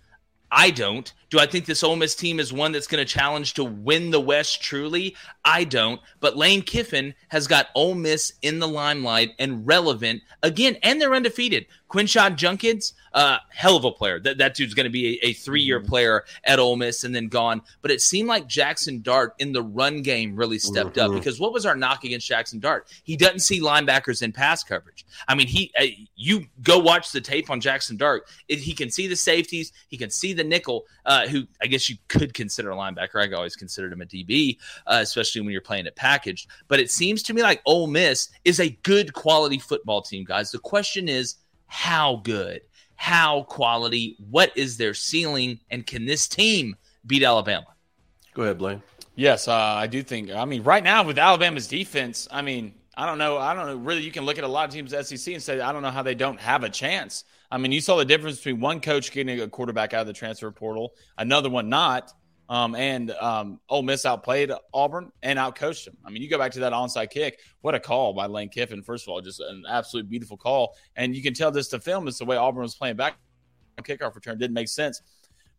I don't. Do I think this Ole Miss team is one that's going to challenge to win the West truly? I don't. But Lane Kiffin has got Ole Miss in the limelight and relevant again, and they're undefeated. Quinshon Judkins, uh, hell of a player. That, that dude's going to be a, a three year mm-hmm. player at Ole Miss and then gone. But it seemed like Jackson Dart in the run game really stepped mm-hmm. up because what was our knock against Jackson Dart? He doesn't see linebackers in pass coverage. I mean, he uh, you go watch the tape on Jackson Dart. It, he can see the safeties, he can see the nickel, uh, who I guess you could consider a linebacker. I always considered him a DB, uh, especially when you're playing it packaged. But it seems to me like Ole Miss is a good quality football team, guys. The question is, how good? how quality, what is their ceiling, and can this team beat Alabama? Go ahead, Blaine. Yes, uh, I do think. I mean, right now with Alabama's defense, I mean, I don't know. I don't know. Really, you can look at a lot of teams at SEC and say, I don't know how they don't have a chance. I mean, you saw the difference between one coach getting a quarterback out of the transfer portal, another one not. Um, and um, Ole Miss outplayed Auburn and outcoached them. I mean, you go back to that onside kick. What a call by Lane Kiffin. First of all, just an absolute beautiful call. And you can tell this to film is the way Auburn was playing back. Kickoff return didn't make sense.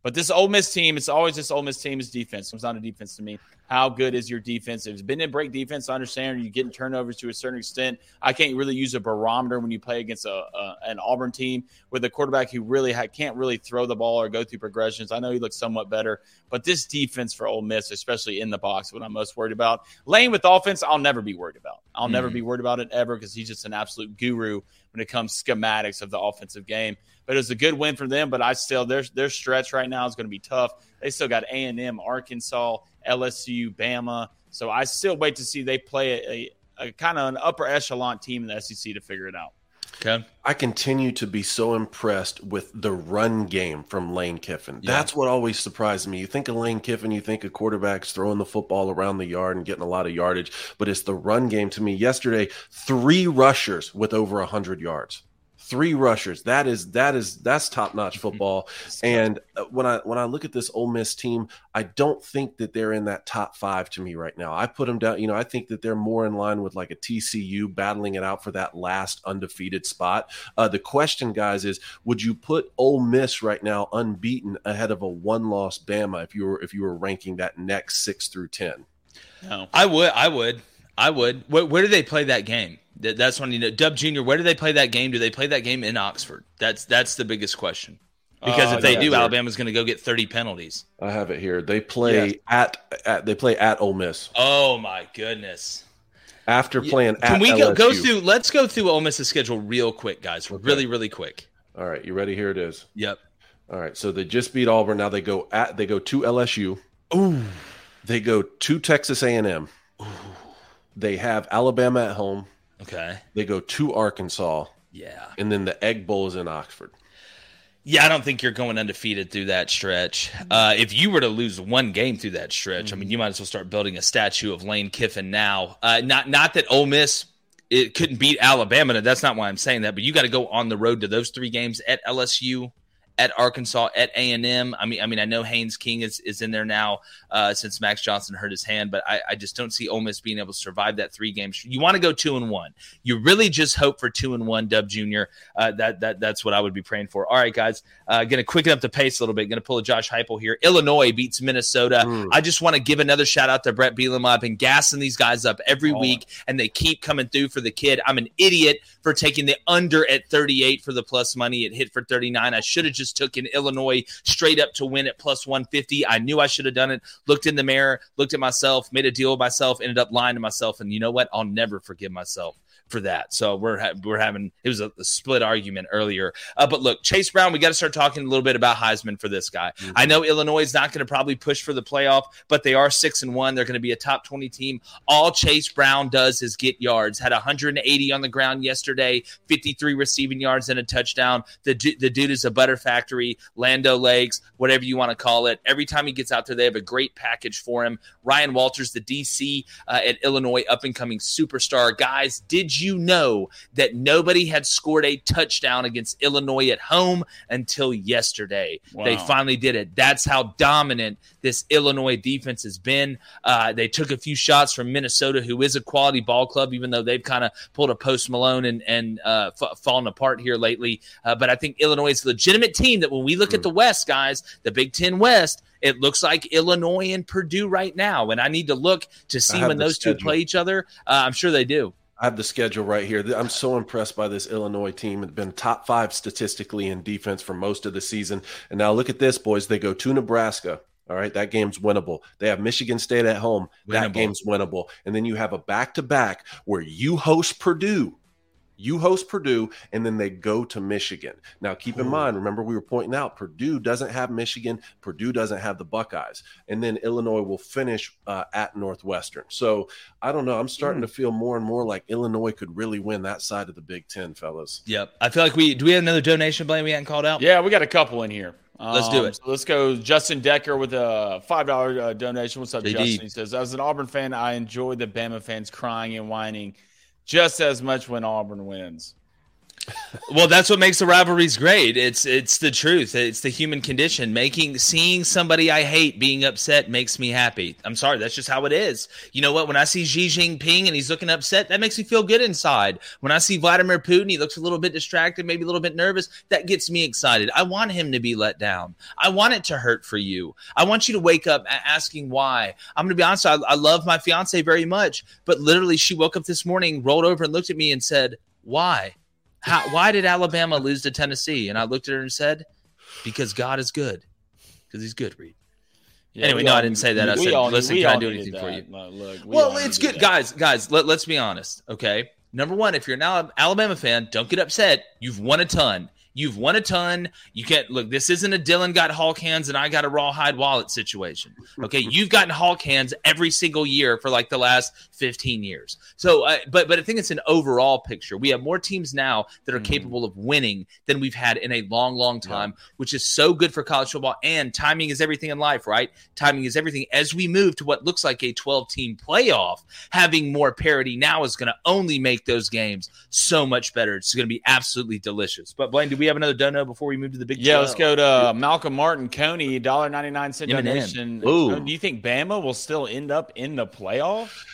But this Ole Miss team, it's always this Ole Miss team is defense. It's not a defense to me. How good is your defense? If it's been in break defense, I understand you're getting turnovers to a certain extent. I can't really use a barometer when you play against a, a an Auburn team with a quarterback who really ha- can't really throw the ball or go through progressions. I know he looks somewhat better, but this defense for Ole Miss, especially in the box, what I'm most worried about. Lane with offense, I'll never be worried about. I'll mm-hmm. never be worried about it ever because he's just an absolute guru when it comes schematics of the offensive game. But it was a good win for them. But I still their their stretch right now is going to be tough. They still got A and M, Arkansas, LSU, Bama. So I still wait to see they play a, a, a kind of an upper echelon team in the SEC to figure it out. Okay. I continue to be so impressed with the run game from Lane Kiffin. Yeah. That's what always surprised me. You think of Lane Kiffin, you think of quarterbacks throwing the football around the yard and getting a lot of yardage, but it's the run game to me. Yesterday, three rushers with over 100 yards three rushers. That is that is that's top notch mm-hmm. football. and uh, when I when I look at this Ole Miss team, I don't think that they're in that top five to me right now. I put them down. You know, I think that they're more in line with like a TCU battling it out for that last undefeated spot. Uh, the question, guys, is would you put Ole Miss right now unbeaten ahead of a one loss Bama if you were if you were ranking that next six through ten? No, I would. I would. I would. Where, where do they play that game? That's when you know. Dub Junior, where do they play that game? Do they play that game in Oxford? That's that's the biggest question. Because uh, if they do, Alabama's going to go get thirty penalties. I have it here. They play yes. at, at they play at Ole Miss. Oh my goodness! After playing, can we go, go, through? Let's go through Ole Miss's schedule real quick, guys. Okay. Really, really quick. All right, you ready? Here it is. Yep. All right, so they just beat Auburn. Now they go at they go to LSU. Ooh. They go to Texas A and M. They have Alabama at home. Okay. They go to Arkansas. Yeah. And then the Egg Bowl is in Oxford. Yeah, I don't think you're going undefeated through that stretch. Uh, if you were to lose one game through that stretch, mm-hmm. I mean, you might as well start building a statue of Lane Kiffin now. Uh, not not that Ole Miss it couldn't beat Alabama. That's not why I'm saying that. But you got to go on the road to those three games at LSU, at Arkansas, at A and M. I mean, I mean, I know Haynes King is, is in there now uh, since Max Johnson hurt his hand, but I, I, just don't see Ole Miss being able to survive that three games. You want to go two and one. You really just hope for two and one. Dub Junior. Uh, that that that's what I would be praying for. All right, guys, uh, going to quicken up the pace a little bit. Going to pull a Josh Heupel here. Illinois beats Minnesota. Mm. I just want to give another shout out to Bret Bielema. I've been gassing these guys up every oh. week, and they keep coming through for the kid. I'm an idiot for taking the under at 38 for the plus money. It hit for 39. I should have just just took in Illinois straight up to win at plus 150. I knew I should have done it. Looked in the mirror, looked at myself, made a deal with myself, ended up lying to myself. And you know what? I'll never forgive myself for that. So we're ha- we're having it was a, a split argument earlier. Uh, but look, Chase Brown, we got to start talking a little bit about Heisman for this guy. Mm-hmm. I know Illinois is not going to probably push for the playoff, but they are six and one. They're going to be a top twenty team. All Chase Brown does is get yards. Had 180 on the ground yesterday, 53 receiving yards and a touchdown. The the dude is a butter factory, Lando legs, whatever you want to call it. Every time he gets out there, they have a great package for him. Ryan Walters, the DC uh, at Illinois, up and coming superstar. Guys, did you know that nobody had scored a touchdown against Illinois at home until yesterday? Wow. They finally did it. That's how dominant this Illinois defense has been. Uh, they took a few shots from Minnesota, who is a quality ball club, even though they've kind of pulled a post Malone and, and uh, f- fallen apart here lately. Uh, but I think Illinois is a legitimate team that when we look mm. at the West, guys, the Big Ten West, it looks like Illinois and Purdue right now. And I need to look to see when those schedule. two play each other. Uh, I'm sure they do. I have the schedule right here. I'm so impressed by this Illinois team. It's been top five statistically in defense for most of the season. And now look at this, boys. They go to Nebraska. All right, that game's winnable. They have Michigan State at home. Winnable. That game's winnable. And then you have a back to back where you host Purdue you host Purdue, and then they go to Michigan. Now, keep in mind, remember we were pointing out Purdue doesn't have Michigan, Purdue doesn't have the Buckeyes, and then Illinois will finish uh, at Northwestern. So I don't know. I'm starting mm. to feel more and more like Illinois could really win that side of the Big Ten, fellas. Yep. I feel like we do. We have another donation Blaine we hadn't called out. Yeah, we got a couple in here. Let's do um, it. so let's go. Justin Decker with a five dollar uh, donation. What's up, JD. Justin? He says, "As an Auburn fan, I enjoy the Bama fans crying and whining." Just as much when Auburn wins well, that's what makes the rivalries great. It's it's the truth. It's the human condition. Making seeing somebody I hate being upset makes me happy. I'm sorry, that's just how it is. You know what? When I see Xi Jinping and he's looking upset, that makes me feel good inside. When I see Vladimir Putin, he looks a little bit distracted, maybe a little bit nervous. That gets me excited. I want him to be let down. I want it to hurt for you. I want you to wake up asking why. I'm going to be honest. I, I love my fiance very much, but literally, she woke up this morning, rolled over, and looked at me and said, "Why?" How, why did Alabama lose to Tennessee? And I looked at her and said, because God is good. Because he's good, Reed. Yeah, anyway, no, all, I didn't say that. I said, all, listen, can I do anything for you? No, look, we well, it's good. That. Guys, guys, let, let's be honest, okay? Number one, if you're an Alabama fan, don't get upset. You've won a ton. You've won a ton. You can't look. This isn't a Dylan got Hulk hands and I got a rawhide wallet situation. Okay, (laughs) you've gotten Hulk hands every single year for like the last fifteen years. So, uh, but but I think it's an overall picture. We have more teams now that are mm-hmm. capable of winning than we've had in a long, long time, yeah. which is so good for college football. And timing is everything in life, right? Timing is everything. As we move to what looks like a twelve-team playoff, having more parity now is going to only make those games so much better. It's going to be absolutely delicious. But Blaine, do we have another dono before we move to the big? Yeah, 12? let's go to uh, Malcolm Martin Coney, dollar ninety nine cent donation. Ooh. Do you think Bama will still end up in the playoff?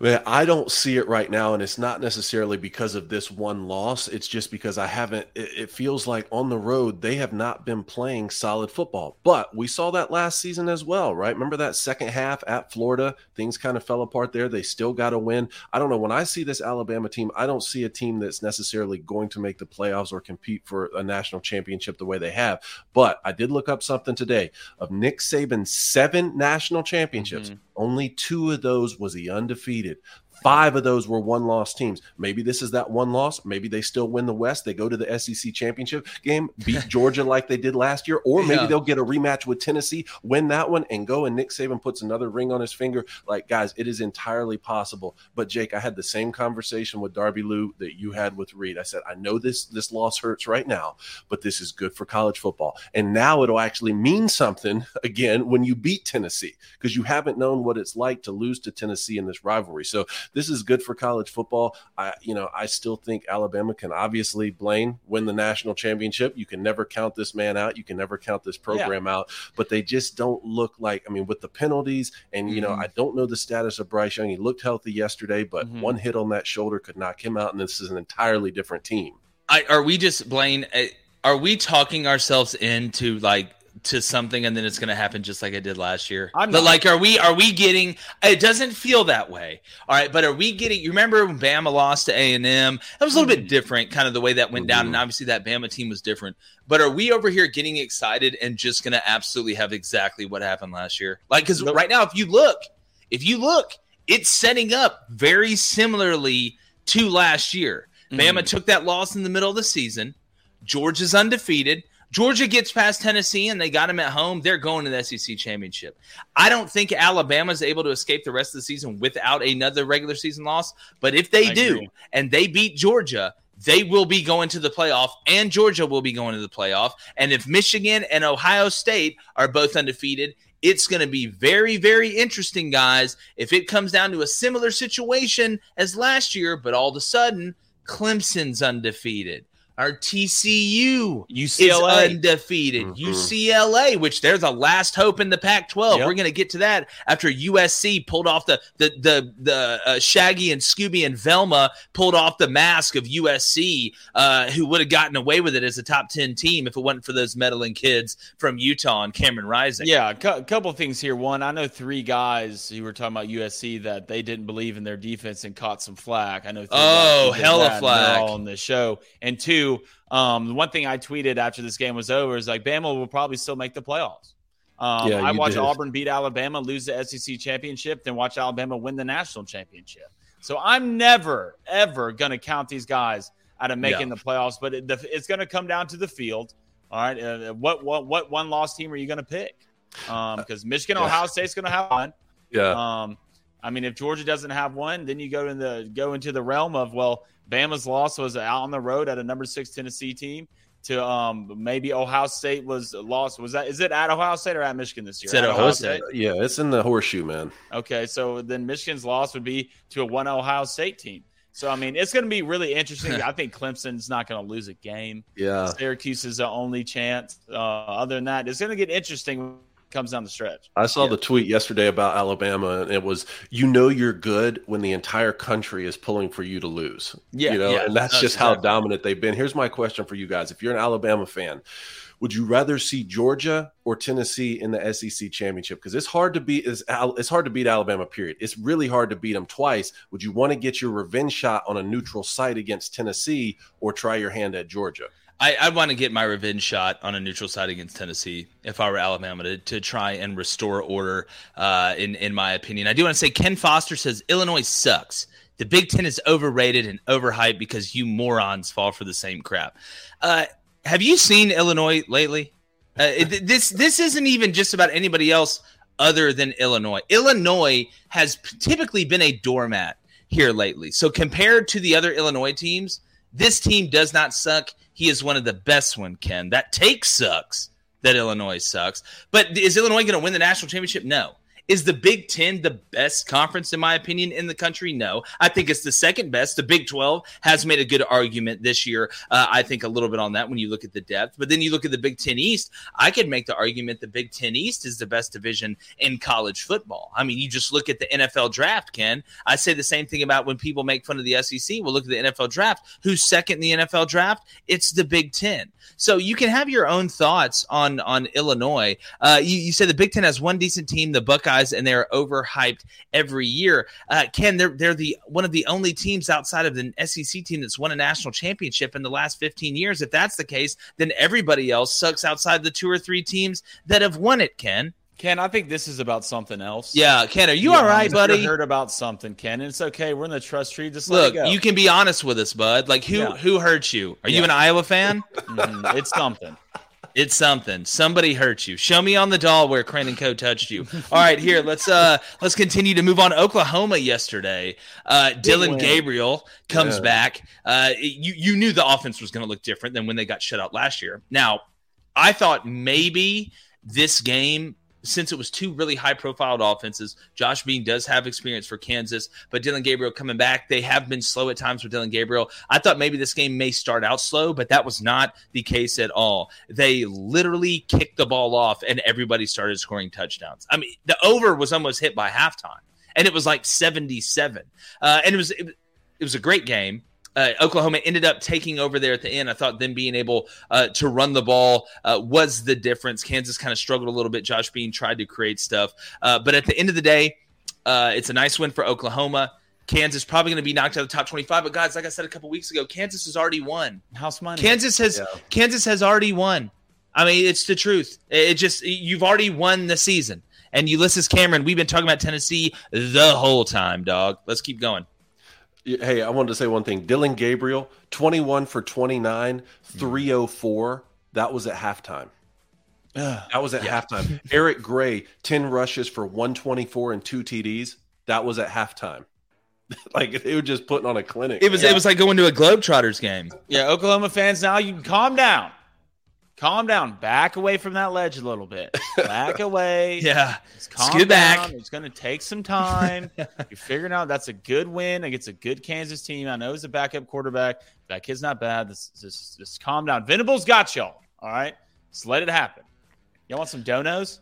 Man, I don't see it right now, and it's not necessarily because of this one loss. It's just because I haven't. It, it, feels like on the road they have not been playing solid football. But we saw that last season as well, right? Remember that second half at Florida, things kind of fell apart there. They still got to win. I don't know. When I see this Alabama team, I don't see a team that's necessarily going to make the playoffs or compete for a national championship the way they have. But I did look up something today of Nick Saban's seven national championships. Mm-hmm only two of those was he undefeated. Five of those were one loss teams. Maybe this is that one loss. Maybe they still win the West. They go to the SEC championship game, beat (laughs) Georgia like they did last year, or maybe yeah. they'll get a rematch with Tennessee, win that one, and go. And Nick Saban puts another ring on his finger. Like, guys, it is entirely possible. But Jake, I had the same conversation with Darby Lou that you had with Reed. I said, I know this this loss hurts right now, but this is good for college football. And now it'll actually mean something (laughs) again when you beat Tennessee because you haven't known what it's like to lose to Tennessee in this rivalry. So this is good for college football. I, you know, I still think Alabama can obviously Blaine win the national championship. You can never count this man out. You can never count this program yeah. out. But they just don't look like. I mean, with the penalties, and you mm-hmm. know, I don't know the status of Bryce Young. He looked healthy yesterday, but mm-hmm. one hit on that shoulder could knock him out, and this is an entirely different team. I, are we just Blaine? Eh, are we talking ourselves into like to something and then it's going to happen just like I did last year. I'm but like, are we are we getting? It doesn't feel that way. All right, but are we getting? You remember when Bama lost to A and M? That was a little mm-hmm. bit different, kind of the way that went mm-hmm. down, and obviously that Bama team was different. But are we over here getting excited and just going to absolutely have exactly what happened last year? Like, because right now, if you look, if you look, it's setting up very similarly to last year. Mm-hmm. Bama took that loss in the middle of the season. Georgia's undefeated. Georgia gets past Tennessee and they got them at home. They're going to the SEC championship. I don't think Alabama's able to escape the rest of the season without another regular season loss. But if they I do agree. and they beat Georgia, they will be going to the playoff and Georgia will be going to the playoff. And if Michigan and Ohio State are both undefeated, it's going to be very, very interesting, guys. If it comes down to a similar situation as last year, but all of a sudden, Clemson's undefeated. Our TCU UCLA. is undefeated. Mm-hmm. UCLA, which they're the last hope in the Pac-12. Yep. We're going to get to that after USC pulled off the the the the uh, Shaggy and Scooby and Velma pulled off the mask of USC, uh, who would have gotten away with it as a top ten team if it wasn't for those meddling kids from Utah and Cameron Rising. Yeah, a cu- couple things here. One, I know three guys who were talking about USC that they didn't believe in their defense and caught some flack. I know. oh, hella flack on the show, and two um, the one thing I tweeted after this game was over is like Bama will probably still make the playoffs. Um, yeah, I watched did. Auburn beat Alabama, lose the SEC championship, then watch Alabama win the national championship. So I'm never, ever going to count these guys out of making yeah. the playoffs, but it, the, it's going to come down to the field. All right. Uh, what, what, what one loss team are you going to pick? Because um, Michigan, yeah. Ohio State's going to have one. Yeah. Um, I mean, if Georgia doesn't have one, then you go in the go into the realm of well, Bama's loss was out on the road at a number six Tennessee team. To um, maybe Ohio State was lost. Was that is it at Ohio State or at Michigan this year? It's at, at Ohio, State. State. Yeah, it's in the horseshoe, man. Okay, so then Michigan's loss would be to a one Ohio State team. So I mean, it's going to be really interesting. (laughs) I think Clemson's not going to lose a game. Yeah, Syracuse is the only chance. Uh, other than that, it's going to get interesting comes down the stretch. I saw yeah. the tweet yesterday about Alabama, and it was, "You know, you're good when the entire country is pulling for you to lose." Yeah, you know, yeah, and that's just exactly. how dominant they've been. Here's my question for you guys: If you're an Alabama fan, would you rather see Georgia or Tennessee in the SEC championship? Because it's hard to beat. It's, it's hard to beat Alabama. Period. It's really hard to beat them twice. Would you want to get your revenge shot on a neutral site against Tennessee, or try your hand at Georgia? I, I want to get my revenge shot on a neutral side against Tennessee if I were Alabama to, to try and restore order. Uh, in in my opinion, I do want to say Ken Foster says Illinois sucks. The Big Ten is overrated and overhyped because you morons fall for the same crap. Uh, have you seen Illinois lately? Uh, this this isn't even just about anybody else other than Illinois. Illinois has typically been a doormat here lately. So compared to the other Illinois teams, this team does not suck. He is one of the best one, Ken. That take sucks that Illinois sucks. But is Illinois going to win the national championship? No. Is the Big Ten the best conference, in my opinion, in the country? No. I think it's the second best. The Big 12 has made a good argument this year. Uh, I think a little bit on that when you look at the depth. But then you look at the Big Ten East, I could make the argument the Big Ten East is the best division in college football. I mean, you just look at the NFL draft, Ken. I say the same thing about when people make fun of the SEC. Well, look at the NFL draft. Who's second in the NFL draft? It's the Big Ten. So you can have your own thoughts on on Illinois. Uh, you, you said the Big Ten has one decent team, the Buckeyes, and they're overhyped every year. Uh, Ken, they're they're the one of the only teams outside of the SEC team that's won a national championship in the last 15 years. If that's the case, then everybody else sucks outside the two or three teams that have won it. Ken. Ken, I think this is about something else. Yeah, Ken, are you yeah, all right, buddy? Heard about something, Ken. And it's okay. We're in the trust tree. Just look. Go. You can be honest with us, bud. Like who yeah. who hurt you? Are yeah. you an Iowa fan? (laughs) mm-hmm. It's something. It's something. Somebody hurt you. Show me on the doll where Crane and Co touched you. All right, here let's uh let's continue to move on. Oklahoma yesterday. Uh, Dillon Gabriel comes back. Uh, you you knew the offense was going to look different than when they got shut out last year. Now, I thought maybe this game since it was two really high profiled offenses, Josh Bean does have experience for Kansas, but Dillon Gabriel coming back, they have been slow at times with Dillon Gabriel. I thought maybe this game may start out slow, but that was not the case at all. They literally kicked the ball off and everybody started scoring touchdowns. I mean, the over was almost hit by halftime and it was like 77. Uh, and it was, it, it was a great game. Uh, Oklahoma ended up taking over there at the end. I thought them being able uh, to run the ball uh, was the difference. Kansas kind of struggled a little bit. Josh Bean tried to create stuff, uh, but at the end of the day, uh, it's a nice win for Oklahoma. Kansas probably going to be knocked out of the top 25. But guys, like I said a couple weeks ago, Kansas has already won. House money. Kansas has yeah. Kansas has already won. I mean, it's the truth. It just you've already won the season. And Ulysses Cameron, we've been talking about Tennessee the whole time, dog. Let's keep going. Hey, I wanted to say one thing. Dillon Gabriel, 21 for 29, 304. That was at halftime. (sighs) That was at yeah. halftime. Eric Gray, 10 rushes for 124 and two TDs. That was at halftime. (laughs) like they were just putting on a clinic. It was yeah. it was like going to a Globetrotters game. Yeah, Oklahoma fans, now you can calm down. Calm down. Back away from that ledge a little bit. Back (laughs) away. yeah. Just calm Scoot down. back. It's going to take some time. (laughs) You're figuring out that's a good win against a good Kansas team. I know he's a backup quarterback. That kid's not bad. Just, just, just calm down. Venables got y'all. All right. Just let it happen. Y'all want some donos?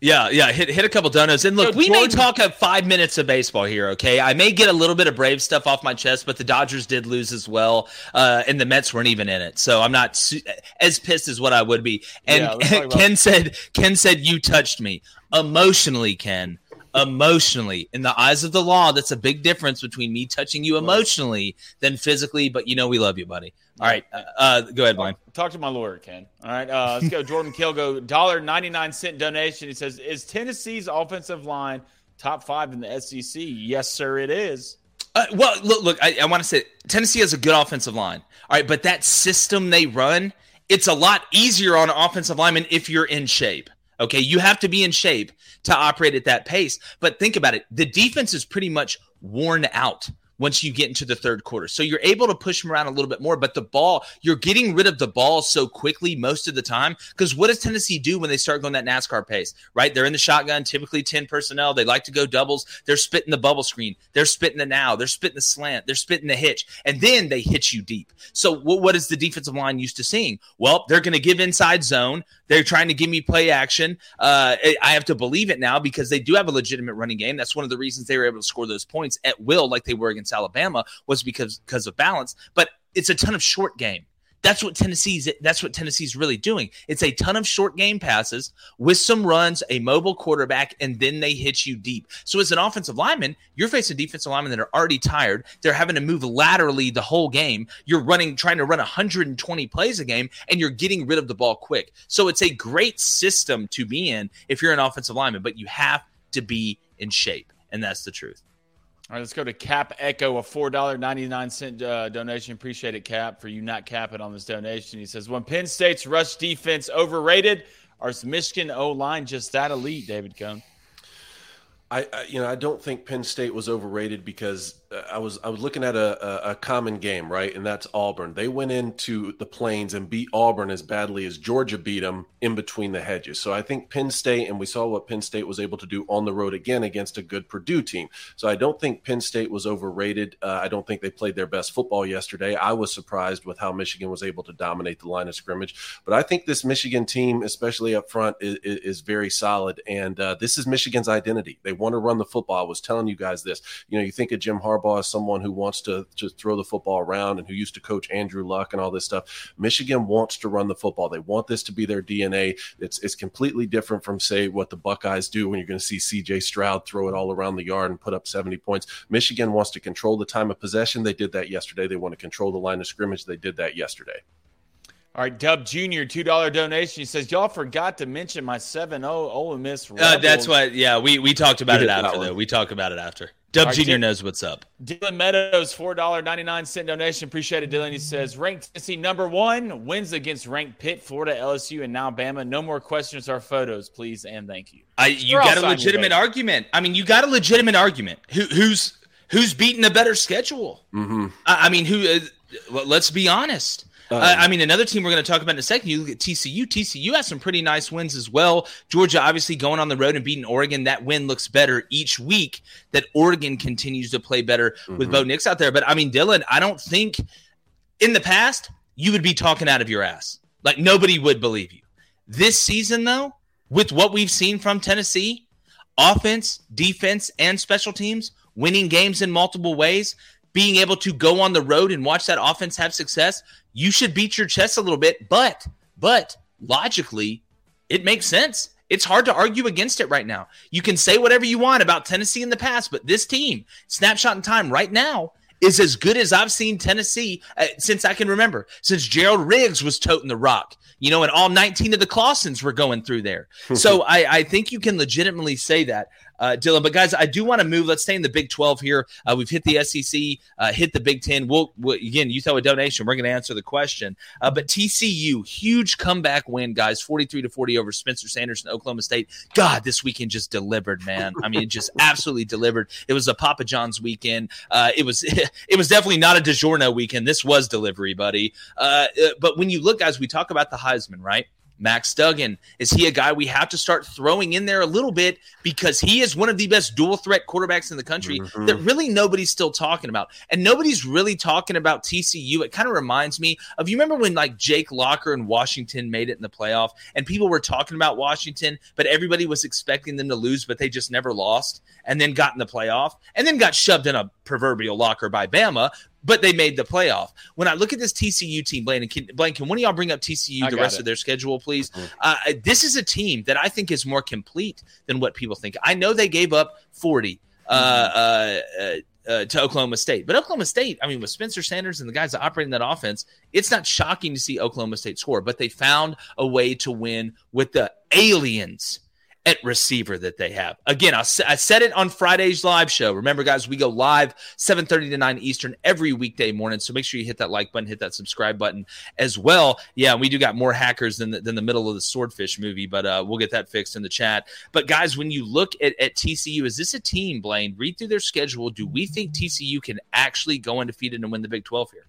Yeah, yeah, hit hit a couple donuts. And look, we may talk a five minutes of baseball here. Okay, I may get a little bit of brave stuff off my chest, but the Dodgers did lose as well, uh, and the Mets weren't even in it, so I'm not su- as pissed as what I would be. And yeah, Ken said, Ken said, you touched me emotionally, Ken emotionally. In the eyes of the law, that's a big difference between me touching you emotionally than physically. But you know, we love you, buddy. All right, uh, uh, go ahead, Blaine. Talk to my lawyer, Ken. All right, uh, let's go. Jordan Kilgo, dollar ninety nine cent donation. He says, "Is Tennessee's offensive line top five in the SEC?" Yes, sir, it is. Uh, well, look, look. I, I want to say Tennessee has a good offensive line. All right, but that system they run, it's a lot easier on offensive lineman if you're in shape. Okay, you have to be in shape to operate at that pace. But think about it the defense is pretty much worn out once you get into the third quarter. So you're able to push them around a little bit more, but the ball, you're getting rid of the ball so quickly most of the time. Because what does Tennessee do when they start going that NASCAR pace, right? They're in the shotgun, typically 10 personnel. They like to go doubles. They're spitting the bubble screen. They're spitting the now. They're spitting the slant. They're spitting the hitch. And then they hit you deep. So what is the defensive line used to seeing? Well, they're going to give inside zone. They're trying to give me play action. Uh, I have to believe it now because they do have a legitimate running game. That's one of the reasons they were able to score those points at will, like they were against Alabama, was because because of balance. But it's a ton of short game. That's what Tennessee's that's what Tennessee's really doing. It's a ton of short game passes with some runs, a mobile quarterback, and then they hit you deep. So as an offensive lineman, you're facing defensive linemen that are already tired. They're having to move laterally the whole game. You're running, trying to run 120 plays a game, and you're getting rid of the ball quick. So it's a great system to be in if you're an offensive lineman, but you have to be in shape, and that's the truth. All right, let's go to Cap Echo, a four dollar ninety nine cent uh, donation. Appreciate it, Cap, for you not capping on this donation. He says, "When Penn State's rush defense overrated, or is Michigan O line just that elite?" David Cone. I, I, you know I don't think Penn State was overrated because I was I was looking at a, a, common game, right? And that's Auburn. They went into the plains and beat Auburn as badly as Georgia beat them in between the hedges. So I think Penn State, and we saw what Penn State was able to do on the road again against a good Purdue team. So I don't think Penn State was overrated. Uh, I don't think they played their best football yesterday. I was surprised with how Michigan was able to dominate the line of scrimmage. But I think this Michigan team, especially up front, is, is very solid. And uh, this is Michigan's identity. They want to run the football. I was telling you guys this. You know, you think of Jim Harbaugh Harbaugh is someone who wants to just throw the football around and who used to coach Andrew Luck and all this stuff. Michigan wants to run the football. They want this to be their DNA. It's it's completely different from say what the Buckeyes do when you're going to see CJ Stroud throw it all around the yard and put up 70 points. Michigan wants to control the time of possession. They did that yesterday. They want to control the line of scrimmage. They did that yesterday. All right, Dub Junior, two dollar donation. He says, "Y'all forgot to mention my 7-0 Ole Miss." Uh, that's what. Yeah, we we talked about we it after though. We talk about it after. Dub right, Junior knows what's up. Dylan Meadows, four dollar ninety nine cent donation. Appreciate it, Dylan. He says, "Ranked Tennessee number one wins against ranked Pitt, Florida, LSU, and now Bama. No more questions or photos, please, and thank you." I you We're got a legitimate argument. I mean, you got a legitimate argument. Who, who's who's beating a better schedule? Mm-hmm. I, I, mean, who? Uh, let's be honest. Um, uh, I mean, another team we're going to talk about in a second. You look at TCU. TCU has some pretty nice wins as well. Georgia obviously going on the road and beating Oregon. That win looks better each week. That Oregon continues to play better mm-hmm. with Bo Nix out there. But I mean, Dylan, I don't think in the past you would be talking out of your ass. Like nobody would believe you. This season, though, with what we've seen from Tennessee, offense, defense, and special teams, winning games in multiple ways, being able to go on the road and watch that offense have success, you should beat your chest a little bit. But, but logically, it makes sense. It's hard to argue against it right now. You can say whatever you want about Tennessee in the past, but this team, snapshot in time right now, is as good as I've seen Tennessee uh, since I can remember, since Gerald Riggs was toting the rock, you know, and all 19 of the Clawsons were going through there. (laughs) so I, I think you can legitimately say that uh, Dylan. But guys, I do want to move. Let's stay in the Big 12 here. Uh, we've hit the SEC, uh, hit the Big 10. We'll, we'll again, you throw a donation, we're going to answer the question. Uh, but TCU, huge comeback win, guys, 43 to 40 over Spencer Sanders and Oklahoma State. God, this weekend just delivered, man. I mean, just (laughs) absolutely delivered. It was a Papa John's weekend. Uh, it was (laughs) it was definitely not a DiGiorno weekend. This was delivery, buddy. Uh, but when you look, guys, we talk about the Heisman, right? Max Duggan, is he a guy we have to start throwing in there a little bit because he is one of the best dual threat quarterbacks in the country mm-hmm. that really nobody's still talking about. And nobody's really talking about TCU. It kind of reminds me of you remember when like Jake Locker and Washington made it in the playoff and people were talking about Washington, but everybody was expecting them to lose, but they just never lost and then got in the playoff and then got shoved in a proverbial locker by Bama but they made the playoff. When I look at this TCU team, Blaine, can, Blaine, can one of y'all bring up TCU the rest it. of their schedule, please? Mm-hmm. Uh, this is a team that I think is more complete than what people think. I know they gave up 40 uh, mm-hmm. uh, uh, to Oklahoma State, but Oklahoma State, I mean, with Spencer Sanders and the guys that operate that offense, it's not shocking to see Oklahoma State score, but they found a way to win with the aliens at receiver that they have. Again, I, I said it on Friday's live show. Remember, guys, we go live 7.30 to 9 Eastern every weekday morning. So make sure you hit that like button, hit that subscribe button as well. Yeah, we do got more hackers than the, than the middle of the Swordfish movie, but uh, we'll get that fixed in the chat. But guys, when you look at, at TCU, is this a team, Blaine? Read through their schedule. Do we think TCU can actually go undefeated and win the Big 12 here?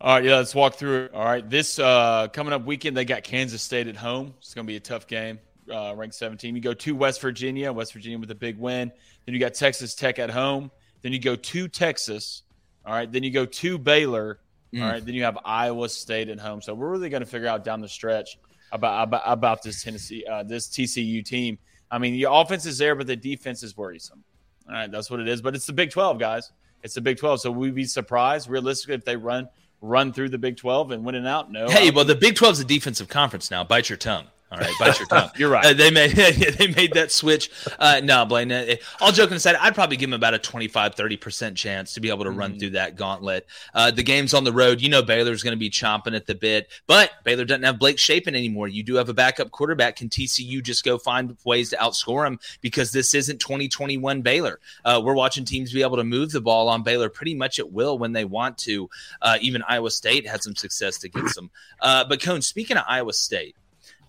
All right, yeah, let's walk through it. All right, this uh, coming up weekend, they got Kansas State at home. It's going to be a tough game uh, ranked 17. You go to West Virginia, West Virginia with a big win. Then you got Texas Tech at home. Then you go to Texas. All right. Then you go to Baylor. Mm. All right. Then you have Iowa State at home. So we're really going to figure out down the stretch about about, about this Tennessee, uh, this TCU team. I mean, the offense is there, but the defense is worrisome. All right, that's what it is. But it's the Big 12, guys. It's the Big 12. So we'd be surprised, realistically, if they run run through the Big 12 and win it out. No. Hey, well, the Big 12 is a defensive conference now. Bite your tongue. All right, bite your tongue. (laughs) You're right. Uh, they made (laughs) they made that switch. Uh, no, Blaine. Uh, all joking aside, I'd probably give him about a 25, 30 percent chance to be able to run mm-hmm. through that gauntlet. Uh, the game's on the road. You know Baylor's going to be chomping at the bit, but Baylor doesn't have Blake Shapen anymore. You do have a backup quarterback. Can TCU just go find ways to outscore him? Because this isn't 2021 Baylor. Uh, we're watching teams be able to move the ball on Baylor pretty much at will when they want to. Uh, even Iowa State had some success against them. but Cone, speaking of Iowa State.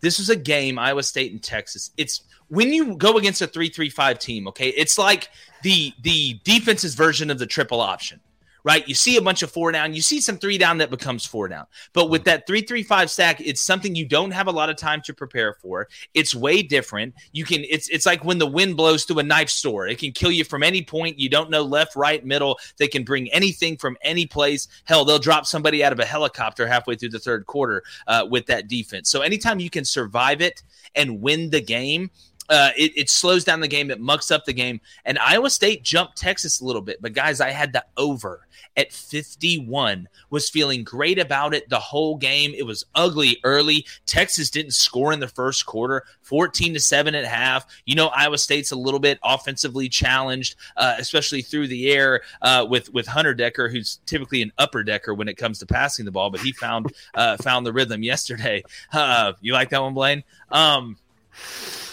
This was a game, Iowa State and Texas. It's when you go against a three-three-five team, okay, it's like the the defense's version of the triple option right? You see a bunch of four down, you see some three down that becomes four down. But with that three three five stack, it's something you don't have a lot of time to prepare for. It's way different. You can it's it's like when the wind blows through a knife store. It can kill you from any point. You don't know left, right, middle. They can bring anything from any place. Hell, they'll drop somebody out of a helicopter halfway through the third quarter uh, with that defense. So anytime you can survive it and win the game, uh, it, it, slows down the game. It mucks up the game. And Iowa State jumped Texas a little bit. But guys, I had the over at 51. Was feeling great about it the whole game. It was ugly early. Texas didn't score in the first quarter. 14 to 7 at half. You know, Iowa State's a little bit offensively challenged, uh, especially through the air uh, with with Hunter Decker, who's typically an upper decker when it comes to passing the ball, but he found uh, found the rhythm yesterday. (laughs) Uh, you like that one, Blaine? Um,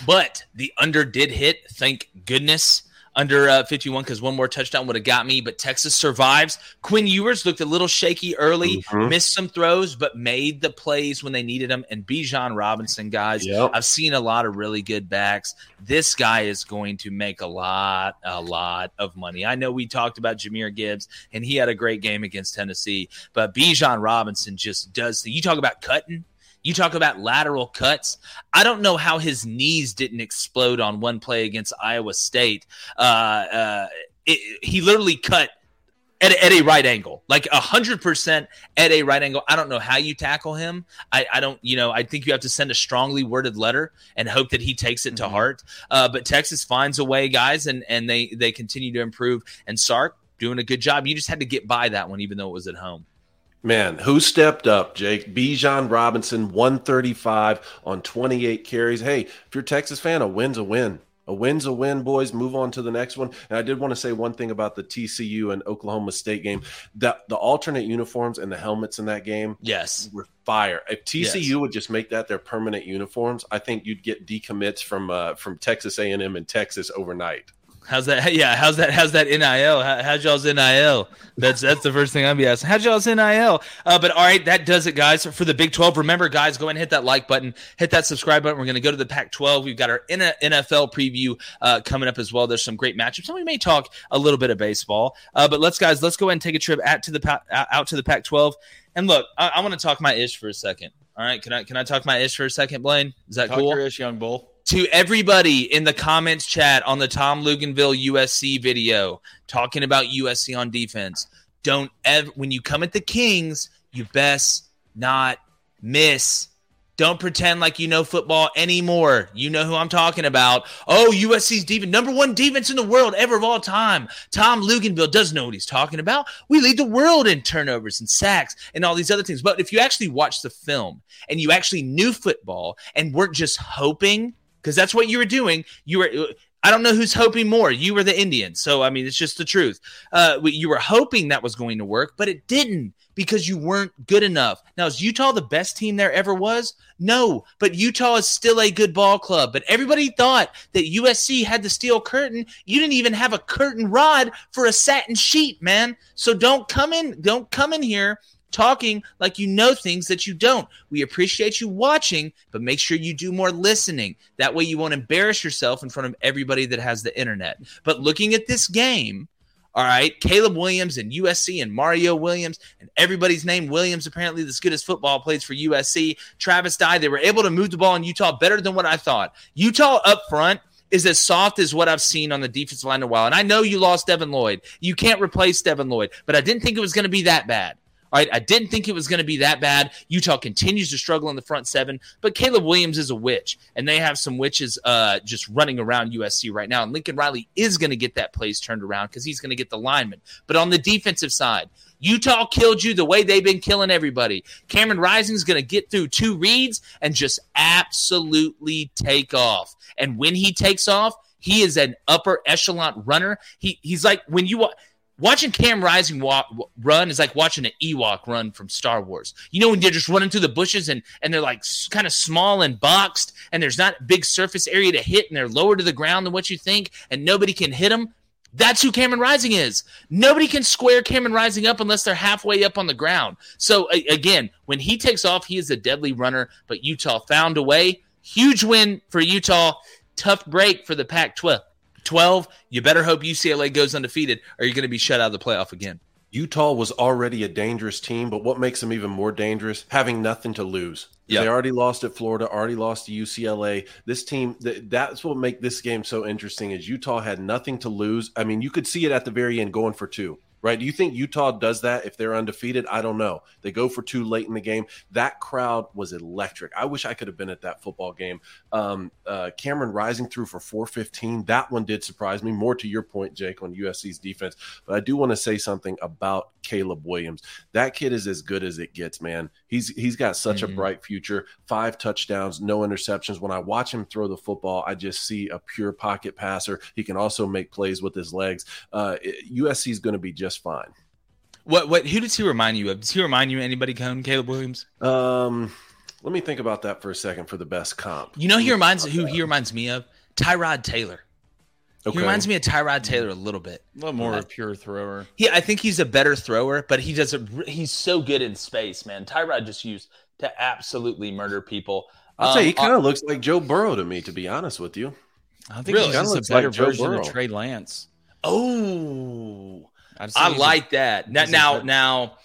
but the under did hit, thank goodness under uh, 51 because one more touchdown would have got me. But Texas survives. Quinn Ewers looked a little shaky early, mm-hmm. missed some throws, but made the plays when they needed them. And Bijan Robinson, guys, yep. I've seen a lot of really good backs. This guy is going to make a lot, a lot of money. I know we talked about Jahmyr Gibbs, and he had a great game against Tennessee, but Bijan Robinson just does. The, you talk about cutting you talk about lateral cuts. I don't know how his knees didn't explode on one play against Iowa State. Uh, uh, it, he literally cut at, at, a right angle, like a hundred percent at a right angle. I don't know how you tackle him. I, I, don't, you know, I think you have to send a strongly worded letter and hope that he takes it mm-hmm. to heart. Uh, but Texas finds a way, guys, and and they they continue to improve. And Sark, doing a good job. You just had to get by that one, even though it was at home. Man, who stepped up, Jake? Bijan Robinson, 135 on 28 carries. Hey, if you're a Texas fan, a win's a win. A win's a win, boys. Move on to the next one. And I did want to say one thing about the TCU and Oklahoma State game. That the alternate uniforms and the helmets in that game, yes, were fire. If TCU yes. would just make that their permanent uniforms, I think you'd get decommits from uh, from Texas A&M and Texas overnight. How's that? (laughs) Yeah, how's that? How's that NIL? How, how's y'all's NIL? That's that's the first thing I'd be asking. How's y'all's NIL? Uh, but all right, that does it, guys, for the Big 12. Remember, guys, go ahead and hit that like button, hit that subscribe button. We're going to go to the Pac 12. We've got our NFL preview uh, coming up as well. There's some great matchups, and we may talk a little bit of baseball. Uh, but let's, guys, let's go ahead and take a trip out to the out to the Pac 12. And look, I, I want to talk my ish for a second. All right, can I can I talk my ish for a second, Blaine? Is that talk cool? Your ish, young bull to everybody in the comments chat on the Tom Luginbill USC video talking about USC on defense. Don't ever, when you come at the Kings, you best not miss. Don't pretend like you know football anymore. You know who I'm talking about. Oh, USC's defense, number one defense in the world ever of all time. Tom Luginbill does know what he's talking about. We lead the world in turnovers and sacks and all these other things. But if you actually watch the film and you actually knew football and weren't just hoping because that's what you were doing. You were. I don't know who's hoping more. You were the Indians, so I mean, it's just the truth. Uh, you were hoping that was going to work, but it didn't because you weren't good enough. Now, is Utah the best team there ever was? No, but Utah is still a good ball club. But everybody thought that USC had the steel curtain. You didn't even have a curtain rod for a satin sheet, man. So don't come in, don't come in here talking like you know things that you don't. We appreciate you watching, but make sure you do more listening. That way you won't embarrass yourself in front of everybody that has the internet. But looking at this game, all right, Caleb Williams and USC and Mario Williams and everybody's name Williams, apparently as good as football plays for USC. Travis Dye, they were able to move the ball in Utah better than what I thought. Utah up front is as soft as what I've seen on the defensive line in a while. And I know you lost Devin Lloyd. You can't replace Devin Lloyd, but I didn't think it was going to be that bad. All right, I didn't think it was going to be that bad. Utah continues to struggle in the front seven, but Caleb Williams is a witch, and they have some witches uh, just running around USC right now. And Lincoln Riley is going to get that place turned around because he's going to get the lineman. But on the defensive side, Utah killed you the way they've been killing everybody. Cameron Rising is going to get through two reads and just absolutely take off. And when he takes off, he is an upper echelon runner. He he's like when you watching Cam Rising walk, run is like watching an Ewok run from Star Wars. You know when they're just running through the bushes and and they're like kind of small and boxed and there's not big surface area to hit and they're lower to the ground than what you think and nobody can hit them. That's who Cameron Rising is. Nobody can square Cameron Rising up unless they're halfway up on the ground. So again, when he takes off, he is a deadly runner. But Utah found a way. Huge win for Utah. Tough break for the Pac-12. 12, you better hope UCLA goes undefeated or you're going to be shut out of the playoff again. Utah was already a dangerous team, but what makes them even more dangerous? Having nothing to lose. Yep. They already lost at Florida, already lost to UCLA. This team, that's what make this game so interesting is Utah had nothing to lose. I mean, you could see it at the very end going for two right? Do you think Utah does that if they're undefeated? I don't know. They go for two late in the game. That crowd was electric. I wish I could have been at that football game. Um, uh, Cameron Rising threw for 415. That one did surprise me. More to your point, Jake, on USC's defense. But I do want to say something about Caleb Williams. That kid is as good as it gets, man. He's he's got such mm-hmm. a bright future. Five touchdowns, no interceptions. When I watch him throw the football, I just see a pure pocket passer. He can also make plays with his legs. Uh, USC is going to be just just fine. What what who does he remind you of? Does he remind you of anybody Cone, Caleb Williams? Um let me think about that for a second for the best comp. You know he reminds who that. he reminds me of? Tyrod Taylor. Okay. He reminds me of Tyrod Taylor a little bit. A little more of a pure thrower. Yeah, I think he's a better thrower, but he does a, he's so good in space, man. Tyrod just used to absolutely murder people. I'll um, say he kind of looks like Joe Burrow to me, to be honest with you. I think really? he's just a better like version of Trey Lance. Oh, I like that. Now, now, now,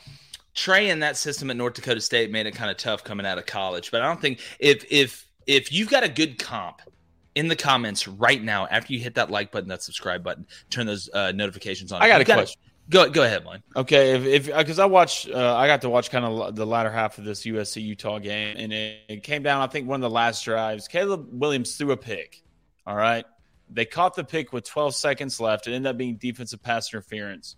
Trey in that system at North Dakota State made it kind of tough coming out of college. But I don't think if if if you've got a good comp in the comments right now after you hit that like button, that subscribe button, turn those uh, notifications on. I got a question. Go go ahead, Mike. Okay, if if because I watched, uh, I got to watch kind of the latter half of this USC Utah game, and it, it came down. I think one of the last drives, Caleb Williams threw a pick. All right, they caught the pick with 12 seconds left. It ended up being defensive pass interference.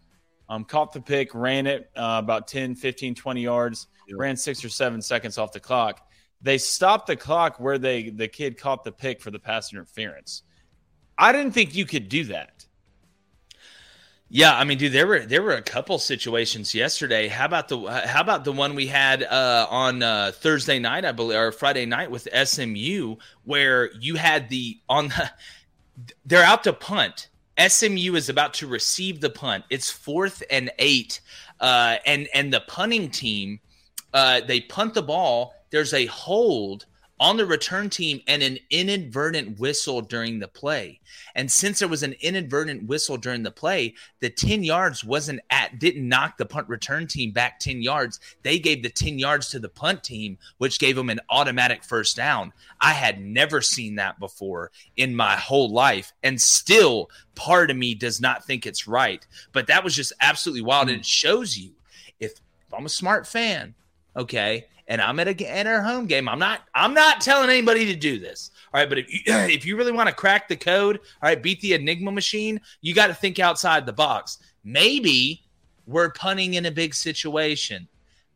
Um, caught the pick, ran it uh, about 10, 15, 20 yards, ran six or seven seconds off the clock. They stopped the clock where they the kid caught the pick for the pass interference. I didn't think you could do that. Yeah, I mean, dude, there were there were a couple situations yesterday. How about the how about the one we had uh, on uh, Thursday night, I believe, or Friday night with SMU, where you had the on the they're out to punt. SMU is about to receive the punt. It's fourth and eight, uh, and and the punting team uh, they punt the ball. There's a hold on the return team and an inadvertent whistle during the play. And since there was an inadvertent whistle during the play, the 10 yards wasn't at didn't knock the punt return team back 10 yards. They gave the 10 yards to the punt team, which gave them an automatic first down. I had never seen that before in my whole life. And still part of me does not think it's right. But that was just absolutely wild. Hmm. And it shows you if, if I'm a smart fan, okay, and I'm at a at our home game. I'm not I'm not telling anybody to do this. All right, but if you, (clears throat) if you really want to crack the code, all right, beat the Enigma machine, you got to think outside the box. Maybe we're punting in a big situation.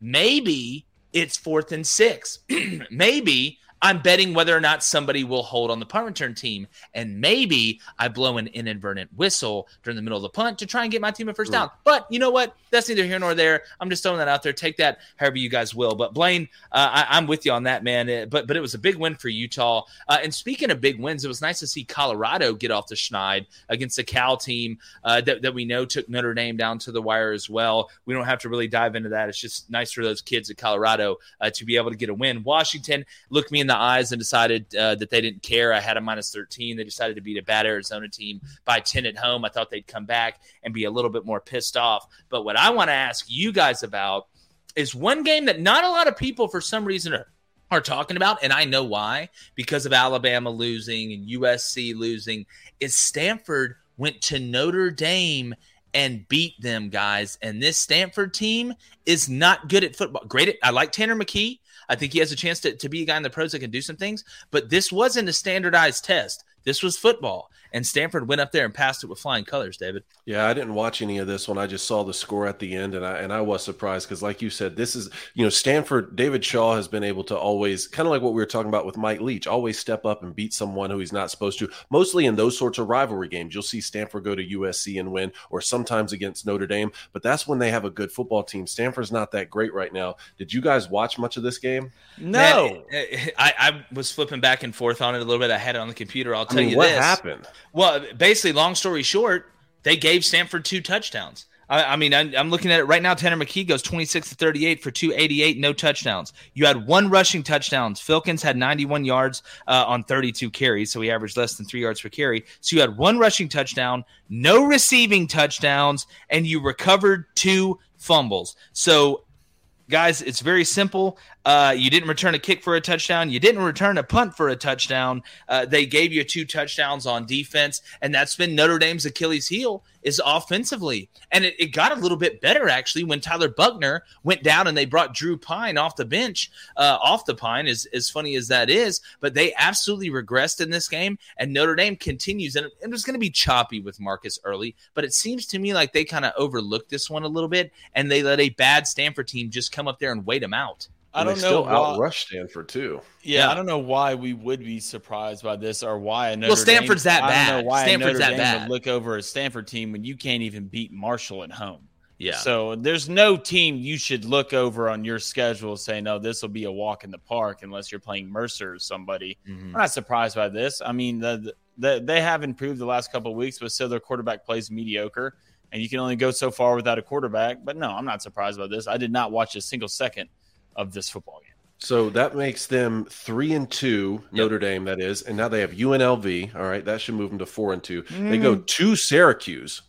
Maybe it's fourth and six. (clears throat) Maybe I'm betting whether or not somebody will hold on the punt return team. And maybe I blow an inadvertent whistle during the middle of the punt to try and get my team a first down. But you know what? That's neither here nor there. I'm just throwing that out there. Take that however you guys will. But Blaine, uh, I, am with you on that, man. Uh, but but it was a big win for Utah. Uh, and speaking of big wins, it was nice to see Colorado get off the schneid against the Cal team uh, that, that we know took Notre Dame down to the wire as well. We don't have to really dive into that. It's just nice for those kids at Colorado uh, to be able to get a win. Washington look me in the eyes and decided uh, that they didn't care. I had a minus 13. They decided to beat a bad Arizona team by 10 at home. I thought they'd come back and be a little bit more pissed off. But what I want to ask you guys about is one game that not a lot of people, for some reason, are are talking about, and I know why, because of Alabama losing and USC losing, is Stanford went to Notre Dame and beat them, guys. And this Stanford team is not good at football. Great. At, I like Tanner McKee. I think he has a chance to, to be a guy in the pros that can do some things, but this wasn't a standardized test. This was football and Stanford went up there and passed it with flying colors. David. Yeah, I didn't watch any of this one. I just saw the score at the end, and I and I was surprised because, like you said, this is you know Stanford. David Shaw has been able to always kind of like what we were talking about with Mike Leach, always step up and beat someone who he's not supposed to. Mostly in those sorts of rivalry games, you'll see Stanford go to USC and win, or sometimes against Notre Dame. But that's when they have a good football team. Stanford's not that great right now. Did you guys watch much of this game? No, Man, eh, eh, I, I, was flipping back and forth on it a little bit. I had it on the computer. I'll tell I mean, you what this. happened. Well, basically, long story short, they gave Stanford two touchdowns. I, I mean, I'm, I'm, looking at it right now. Tanner McKee goes 26 to 38 for 288, no touchdowns. You had one rushing touchdowns. Filkins had 91 yards uh, on 32 carries, so he averaged less than three yards per carry. So you had one rushing touchdown, no receiving touchdowns, and you recovered two fumbles. So guys, it's very simple. Uh, you didn't return a kick for a touchdown. You didn't return a punt for a touchdown. Uh, they gave you two touchdowns on defense, and that's been Notre Dame's Achilles heel is offensively. And it, it got a little bit better actually when Tyler Buchner went down and they brought Drew Pyne off the bench, uh, off the Pine. As as funny as that is, but they absolutely regressed in this game, and Notre Dame continues. And it was going to be choppy with Marcus early, but it seems to me like they kind of overlooked this one a little bit, and they let a bad Stanford team just come up there and wait them out. I don't know. Still why, outrush Stanford too. Yeah, yeah, I don't know why we would be surprised by this or why. Notre well, Stanford's Dame, that bad. I don't know why Stanford's that Dame bad. Would look over a Stanford team when you can't even beat Marshall at home. Yeah. So there's no team you should look over on your schedule saying, "No, this will be a walk in the park," unless you're playing Mercer or somebody. Mm-hmm. I'm not surprised by this. I mean, the, the, they have improved the last couple of weeks, but still their quarterback plays mediocre, and you can only go so far without a quarterback. But no, I'm not surprised by this. I did not watch a single second of this football game. So that makes them three and two, yep. Notre Dame, that is, and now they have UNLV. All right, that should move them to four and two. Mm. They go mm. to Syracuse,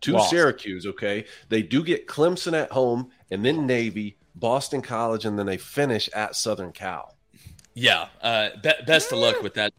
to Lost. Syracuse. Okay, they do get Clemson at home, and then Navy, Boston College, and then they finish at Southern Cal. Yeah, uh, be- best of luck with that.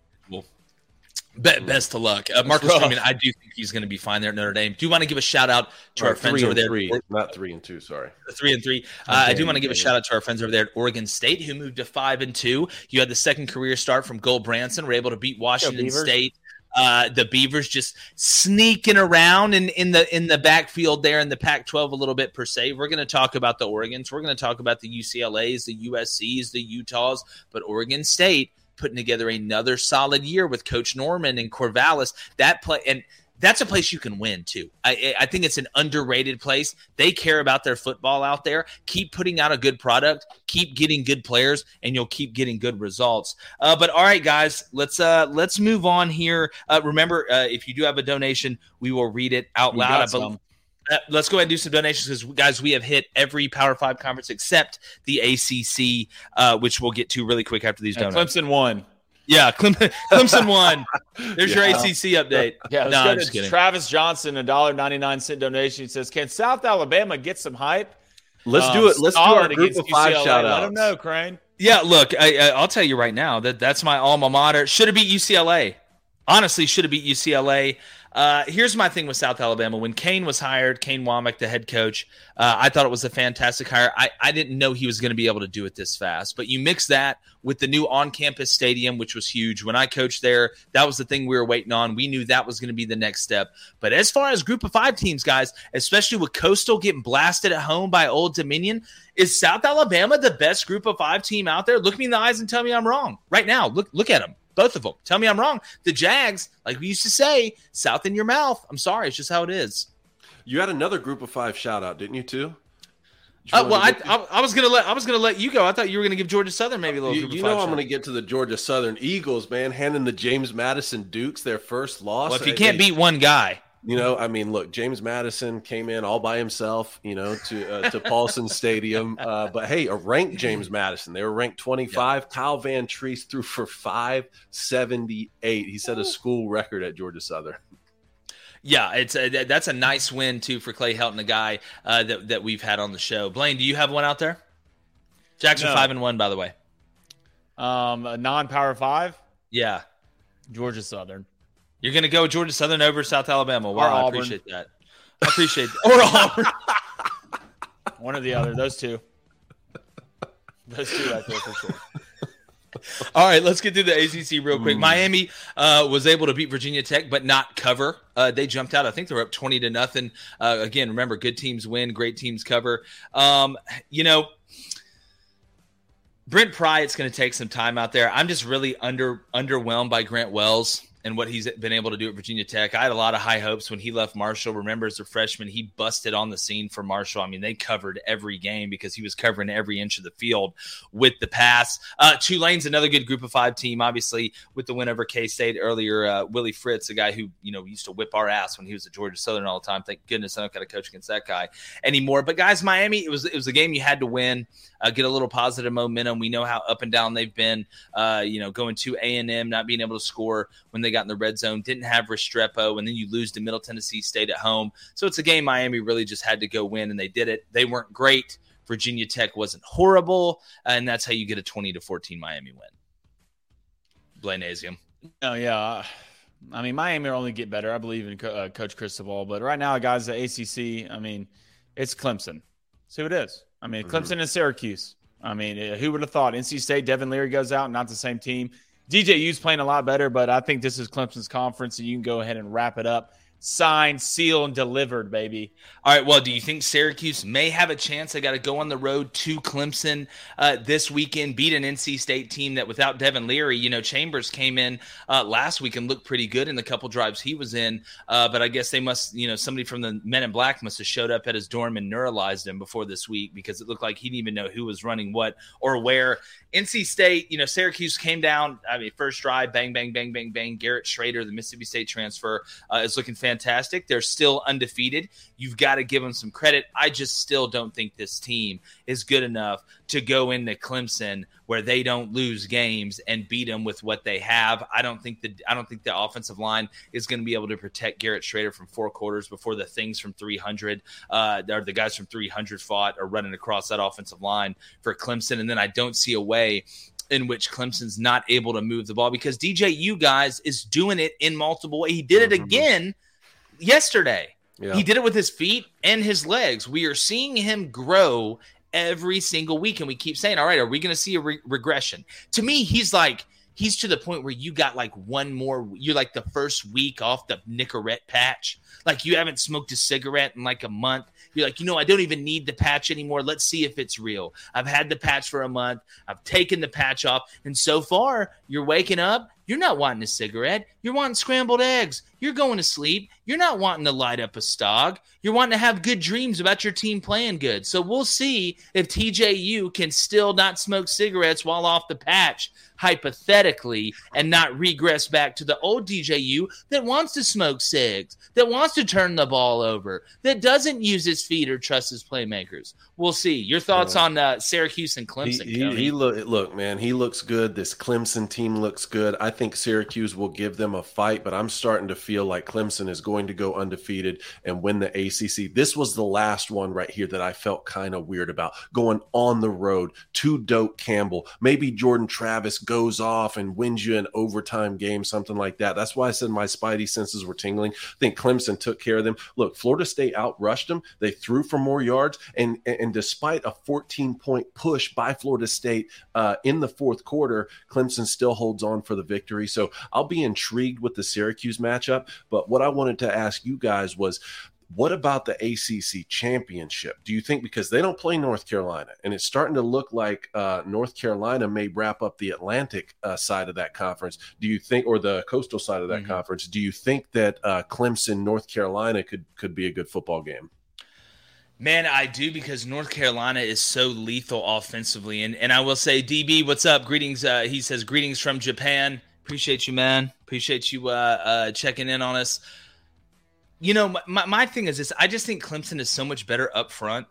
Be- best of luck, uh, Marcus Freeman. I do think he's going to be fine there at Notre Dame. Do you want to give a shout out to our friends over there? Three, not three and two. Sorry, three and three. Uh, I do want to give a shout out to our friends over there at Oregon State who moved to five and two. You had the second career start from Gulbranson. Were able to beat Washington State. Uh, the Beavers just sneaking around in, in the in the backfield there in the Pac-12 a little bit per se. We're going to talk about the Oregons. We're going to talk about the UCLA's, the USC's, the Utahs, but Oregon State putting together another solid year with Coach Norman and Corvallis. That play and that's a place you can win too. I, I think it's an underrated place. They care about their football out there. Keep putting out a good product. Keep getting good players, and you'll keep getting good results. Uh, but all right, guys, let's uh, let's move on here. Uh, remember, uh, if you do have a donation, we will read it out we loud. Let's go ahead and do some donations because, guys, we have hit every Power Five conference except the ACC, uh, which we'll get to really quick after these yeah, donations. Clemson won. Yeah, (laughs) Clemson won. There's yeah. your ACC update. Yeah, no, I'm just kidding. Travis Johnson, a dollar ninety nine cent donation. He says, "Can South Alabama get some hype?" Let's um, do it. Let's do our group of five shout outs. Let them know, Crane. Yeah, look, I, will tell you right now that that's my alma mater. Should have beat UCLA. Honestly, should have beat UCLA. Uh, here's my thing with South Alabama. When Kane was hired, Kane Wommack, the head coach, uh, I thought it was a fantastic hire. I, I didn't know he was going to be able to do it this fast. But you mix that with the new on campus stadium, which was huge. When I coached there, that was the thing we were waiting on. We knew that was going to be the next step. But as far as group of five teams, guys, especially with Coastal getting blasted at home by Old Dominion, is South Alabama the best group of five team out there? Look me in the eyes and tell me I'm wrong right now. Look, look at them. Both of them. Tell me I'm wrong. The Jags, like we used to say, south in your mouth. I'm sorry. It's just how it is. You had another group of five shout out, didn't you, too? Uh, well, I, I, I, was gonna let I was gonna let you go. I thought you were gonna give Georgia Southern maybe a little. You, you know, I'm gonna get to the Georgia Southern Eagles, man, handing the James Madison Dukes their first loss. Well, if you can't they, beat one guy, you know, I mean, look, James Madison came in all by himself, you know, to uh, to Paulson Stadium. Uh, but hey, a ranked James Madison. They were ranked 25. Yeah. Kyle Vantrease threw for 578. He set a school record at Georgia Southern. Yeah, it's a, that's a nice win too for Clay Helton, a guy uh, that that we've had on the show. Blaine, do you have one out there? Jackson no. five and one, by the way. Um, a non-power five. Yeah, Georgia Southern. You're going to go Georgia Southern over South Alabama. Wow, I appreciate that. I appreciate (laughs) that. or Auburn. One or the other. Those two. Those two right there for sure. All right, let's get through the ACC real quick. Mm. Miami uh, was able to beat Virginia Tech, but not cover. Uh, they jumped out. I think they're up twenty to nothing. Uh, again, remember, good teams win, great teams cover. Um, you know, Brent Pry, it's going to take some time out there. I'm just really under underwhelmed by Grant Wells and what he's been able to do at Virginia Tech. I had a lot of high hopes when he left Marshall. Remember, as a freshman, he busted on the scene for Marshall. I mean, they covered every game because he was covering every inch of the field with the pass. Uh, Tulane's another good group of five team, obviously, with the win over K State earlier. Uh, Willie Fritz, a guy who, you know, used to whip our ass when he was at Georgia Southern all the time. Thank goodness I don't got to coach against that guy anymore. But, guys, Miami, it was, it was a game you had to win uh, get a little positive momentum. We know how up and down they've been. Uh, you know, going to A and M, not being able to score when they got in the red zone, didn't have Restrepo, and then you lose to Middle Tennessee State at home. So it's a game Miami really just had to go win, and they did it. They weren't great. Virginia Tech wasn't horrible, and that's how you get a twenty to fourteen Miami win. Blainasium. Oh yeah. I mean, Miami will only get better. I believe in uh, Coach Cristobal, but right now, guys, the ACC. I mean, it's Clemson. See what it is. I mean, mm-hmm. Clemson and Syracuse. I mean, who would have thought? NC State, Devin Leary goes out, not the same team. DJU's playing a lot better, but I think this is Clemson's conference, and you can go ahead and wrap it up signed, sealed, and delivered, baby. All right. Well, do you think Syracuse may have a chance? They got to go on the road to Clemson uh, this weekend, beat an NC State team that without Devin Leary, you know, Chambers came in uh, last week and looked pretty good in the couple drives he was in. Uh, but I guess they must, you know, somebody from the Men in Black must have showed up at his dorm and neuralyzed him before this week because it looked like he didn't even know who was running what or where. NC State, you know, Syracuse came down. I mean, first drive, bang, bang, bang, bang, bang. Garrett Shrader, the Mississippi State transfer, uh, is looking fantastic. They're still undefeated. You've got to give them some credit. I just still don't think this team is good enough to go into Clemson where they don't lose games and beat them with what they have. I don't think the I don't think the offensive line is going to be able to protect Garrett Shrader from four quarters before the things from 300 uh, or the guys from 300 fought or running across that offensive line for Clemson. And then I don't see a way in which Clemson's not able to move the ball because DJU guys is doing it in multiple ways. He did it mm-hmm. again yesterday. Yeah. He did it with his feet and his legs. We are seeing him grow every single week. And we keep saying, all right, are we going to see a re- regression? To me, he's like, he's to the point where you got like one more you're like the first week off the Nicorette patch like you haven't smoked a cigarette in like a month you're like you know i don't even need the patch anymore let's see if it's real i've had the patch for a month i've taken the patch off and so far you're waking up you're not wanting a cigarette. You're wanting scrambled eggs. You're going to sleep. You're not wanting to light up a stog. You're wanting to have good dreams about your team playing good. So we'll see if DJU can still not smoke cigarettes while off the patch, hypothetically, and not regress back to the old DJU that wants to smoke cigs, that wants to turn the ball over, that doesn't use his feet or trust his playmakers. We'll see. Your thoughts on uh, Syracuse and Clemson? He, he, he look, look, man, he looks good. This Clemson team looks good. I think Syracuse will give them a fight, but I'm starting to feel like Clemson is going to go undefeated and win the ACC. This was the last one right here that I felt kind of weird about going on the road to Doak Campbell. Maybe Jordan Travis goes off and wins you an overtime game, something like that. That's why I said my spidey senses were tingling. I think Clemson took care of them. Look, Florida State outrushed them. They threw for more yards, and and despite a 14 point push by Florida State uh, in the fourth quarter, Clemson still holds on for the victory victory. So I'll be intrigued with the Syracuse matchup. But what I wanted to ask you guys was what about the ACC championship? Do you think because they don't play North Carolina and it's starting to look like uh, North Carolina may wrap up the Atlantic uh, side of that conference? Do you think, or the coastal side of that mm-hmm. conference? Do you think that uh, Clemson, North Carolina could could be a good football game? Man, I do because North Carolina is so lethal offensively, and and I will say, DB, what's up? Greetings. Uh, he says greetings from Japan. Appreciate you, man. Appreciate you uh, uh, checking in on us. You know, my, my thing is this I just think Clemson is so much better up front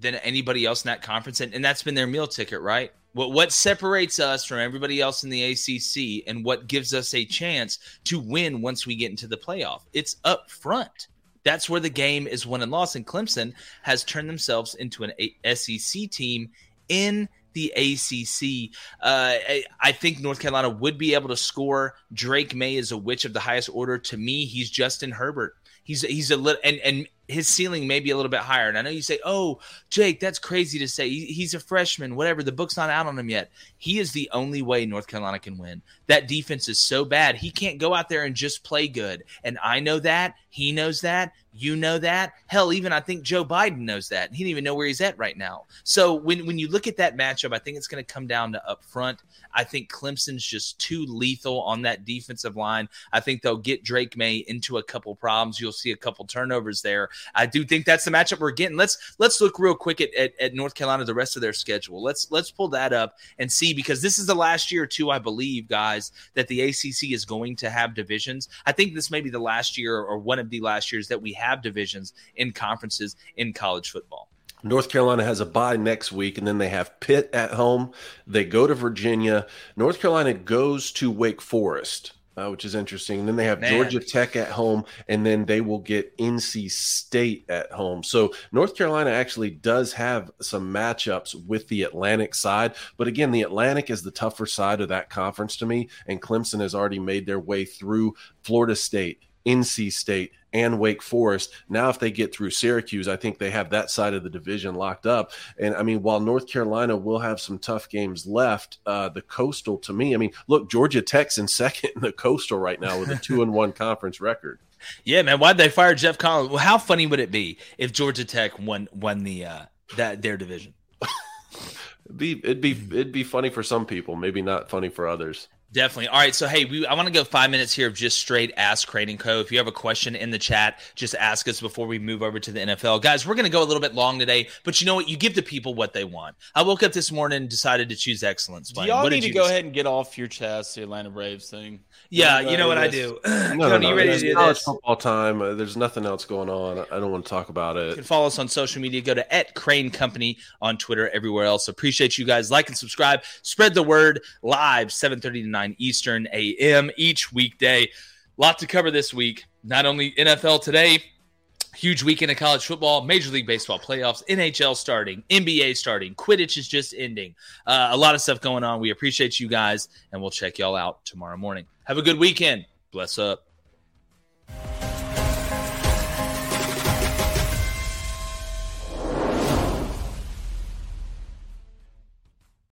than anybody else in that conference. And, and that's been their meal ticket, right? What, what separates us from everybody else in the ACC and what gives us a chance to win once we get into the playoff? It's up front. That's where the game is won and lost. And Clemson has turned themselves into an SEC team in the ACC. Uh, I think North Carolina would be able to score. Drake Maye is a witch of the highest order. To me, he's Justin Herbert. He's he's a little and and his ceiling may be a little bit higher. And I know you say, "Oh, Jake, that's crazy to say. He, he's a freshman. Whatever. The book's not out on him yet." He is the only way North Carolina can win. That defense is so bad. He can't go out there and just play good. And I know that. He knows that. You know that. Hell, even I think Joe Biden knows that. He didn't even know where he's at right now. So when when you look at that matchup, I think it's going to come down to up front. I think Clemson's just too lethal on that defensive line. I think they'll get Drake Maye into a couple problems. You'll see a couple turnovers there. I do think that's the matchup we're getting. Let's let's look real quick at, at, at North Carolina, the rest of their schedule. Let's let's pull that up and see because this is the last year too, I believe, guys, that the ACC is going to have divisions. I think this may be the last year or one of the last years that we have divisions in conferences in college football. North Carolina has a bye next week, and then they have Pitt at home. They go to Virginia. North Carolina goes to Wake Forest uh, which is interesting. And then they have Man. Georgia Tech at home, and then they will get NC State at home. So North Carolina actually does have some matchups with the Atlantic side, but again, the Atlantic is the tougher side of that conference to me. And Clemson has already made their way through Florida State, NC State, and Wake Forest. Now, if they get through Syracuse, I think they have that side of the division locked up. And I mean, while North Carolina will have some tough games left, uh, the Coastal to me, I mean, look, Georgia Tech's in (laughs) second in the Coastal right now with a two and one conference record. Yeah, man. Why'd they fire Geoff Collins? Well, how funny would it be if Georgia Tech won won the uh, that their division? (laughs) it'd be it'd be it'd be funny for some people, maybe not funny for others. Definitely. All right. So, hey, we, I want to go five minutes here of just straight Ask Crane and Co. If you have a question in the chat, just ask us before we move over to the NFL. Guys, we're going to go a little bit long today, but you know what? You give the people what they want. I woke up this morning and decided to choose excellence. Do y'all what need to go ahead and get off your chest the Atlanta Braves thing? Yeah, you know what I do. (clears throat) (clears throat) no, no, no, you ready to do college this? football time. Uh, there's nothing else going on. I don't want to talk about it. You can follow us on social media. Go to at Crane Company on Twitter, everywhere else. Appreciate you guys. Like and subscribe. Spread the word. Live 7:30 to 9 Eastern a.m. each weekday. Lot to cover this week. Not only NFL today, huge weekend of college football, Major League Baseball playoffs, NHL starting, NBA starting, Quidditch is just ending. Uh, a lot of stuff going on. We appreciate you guys, and we'll check y'all out tomorrow morning. Have a good weekend. Bless up.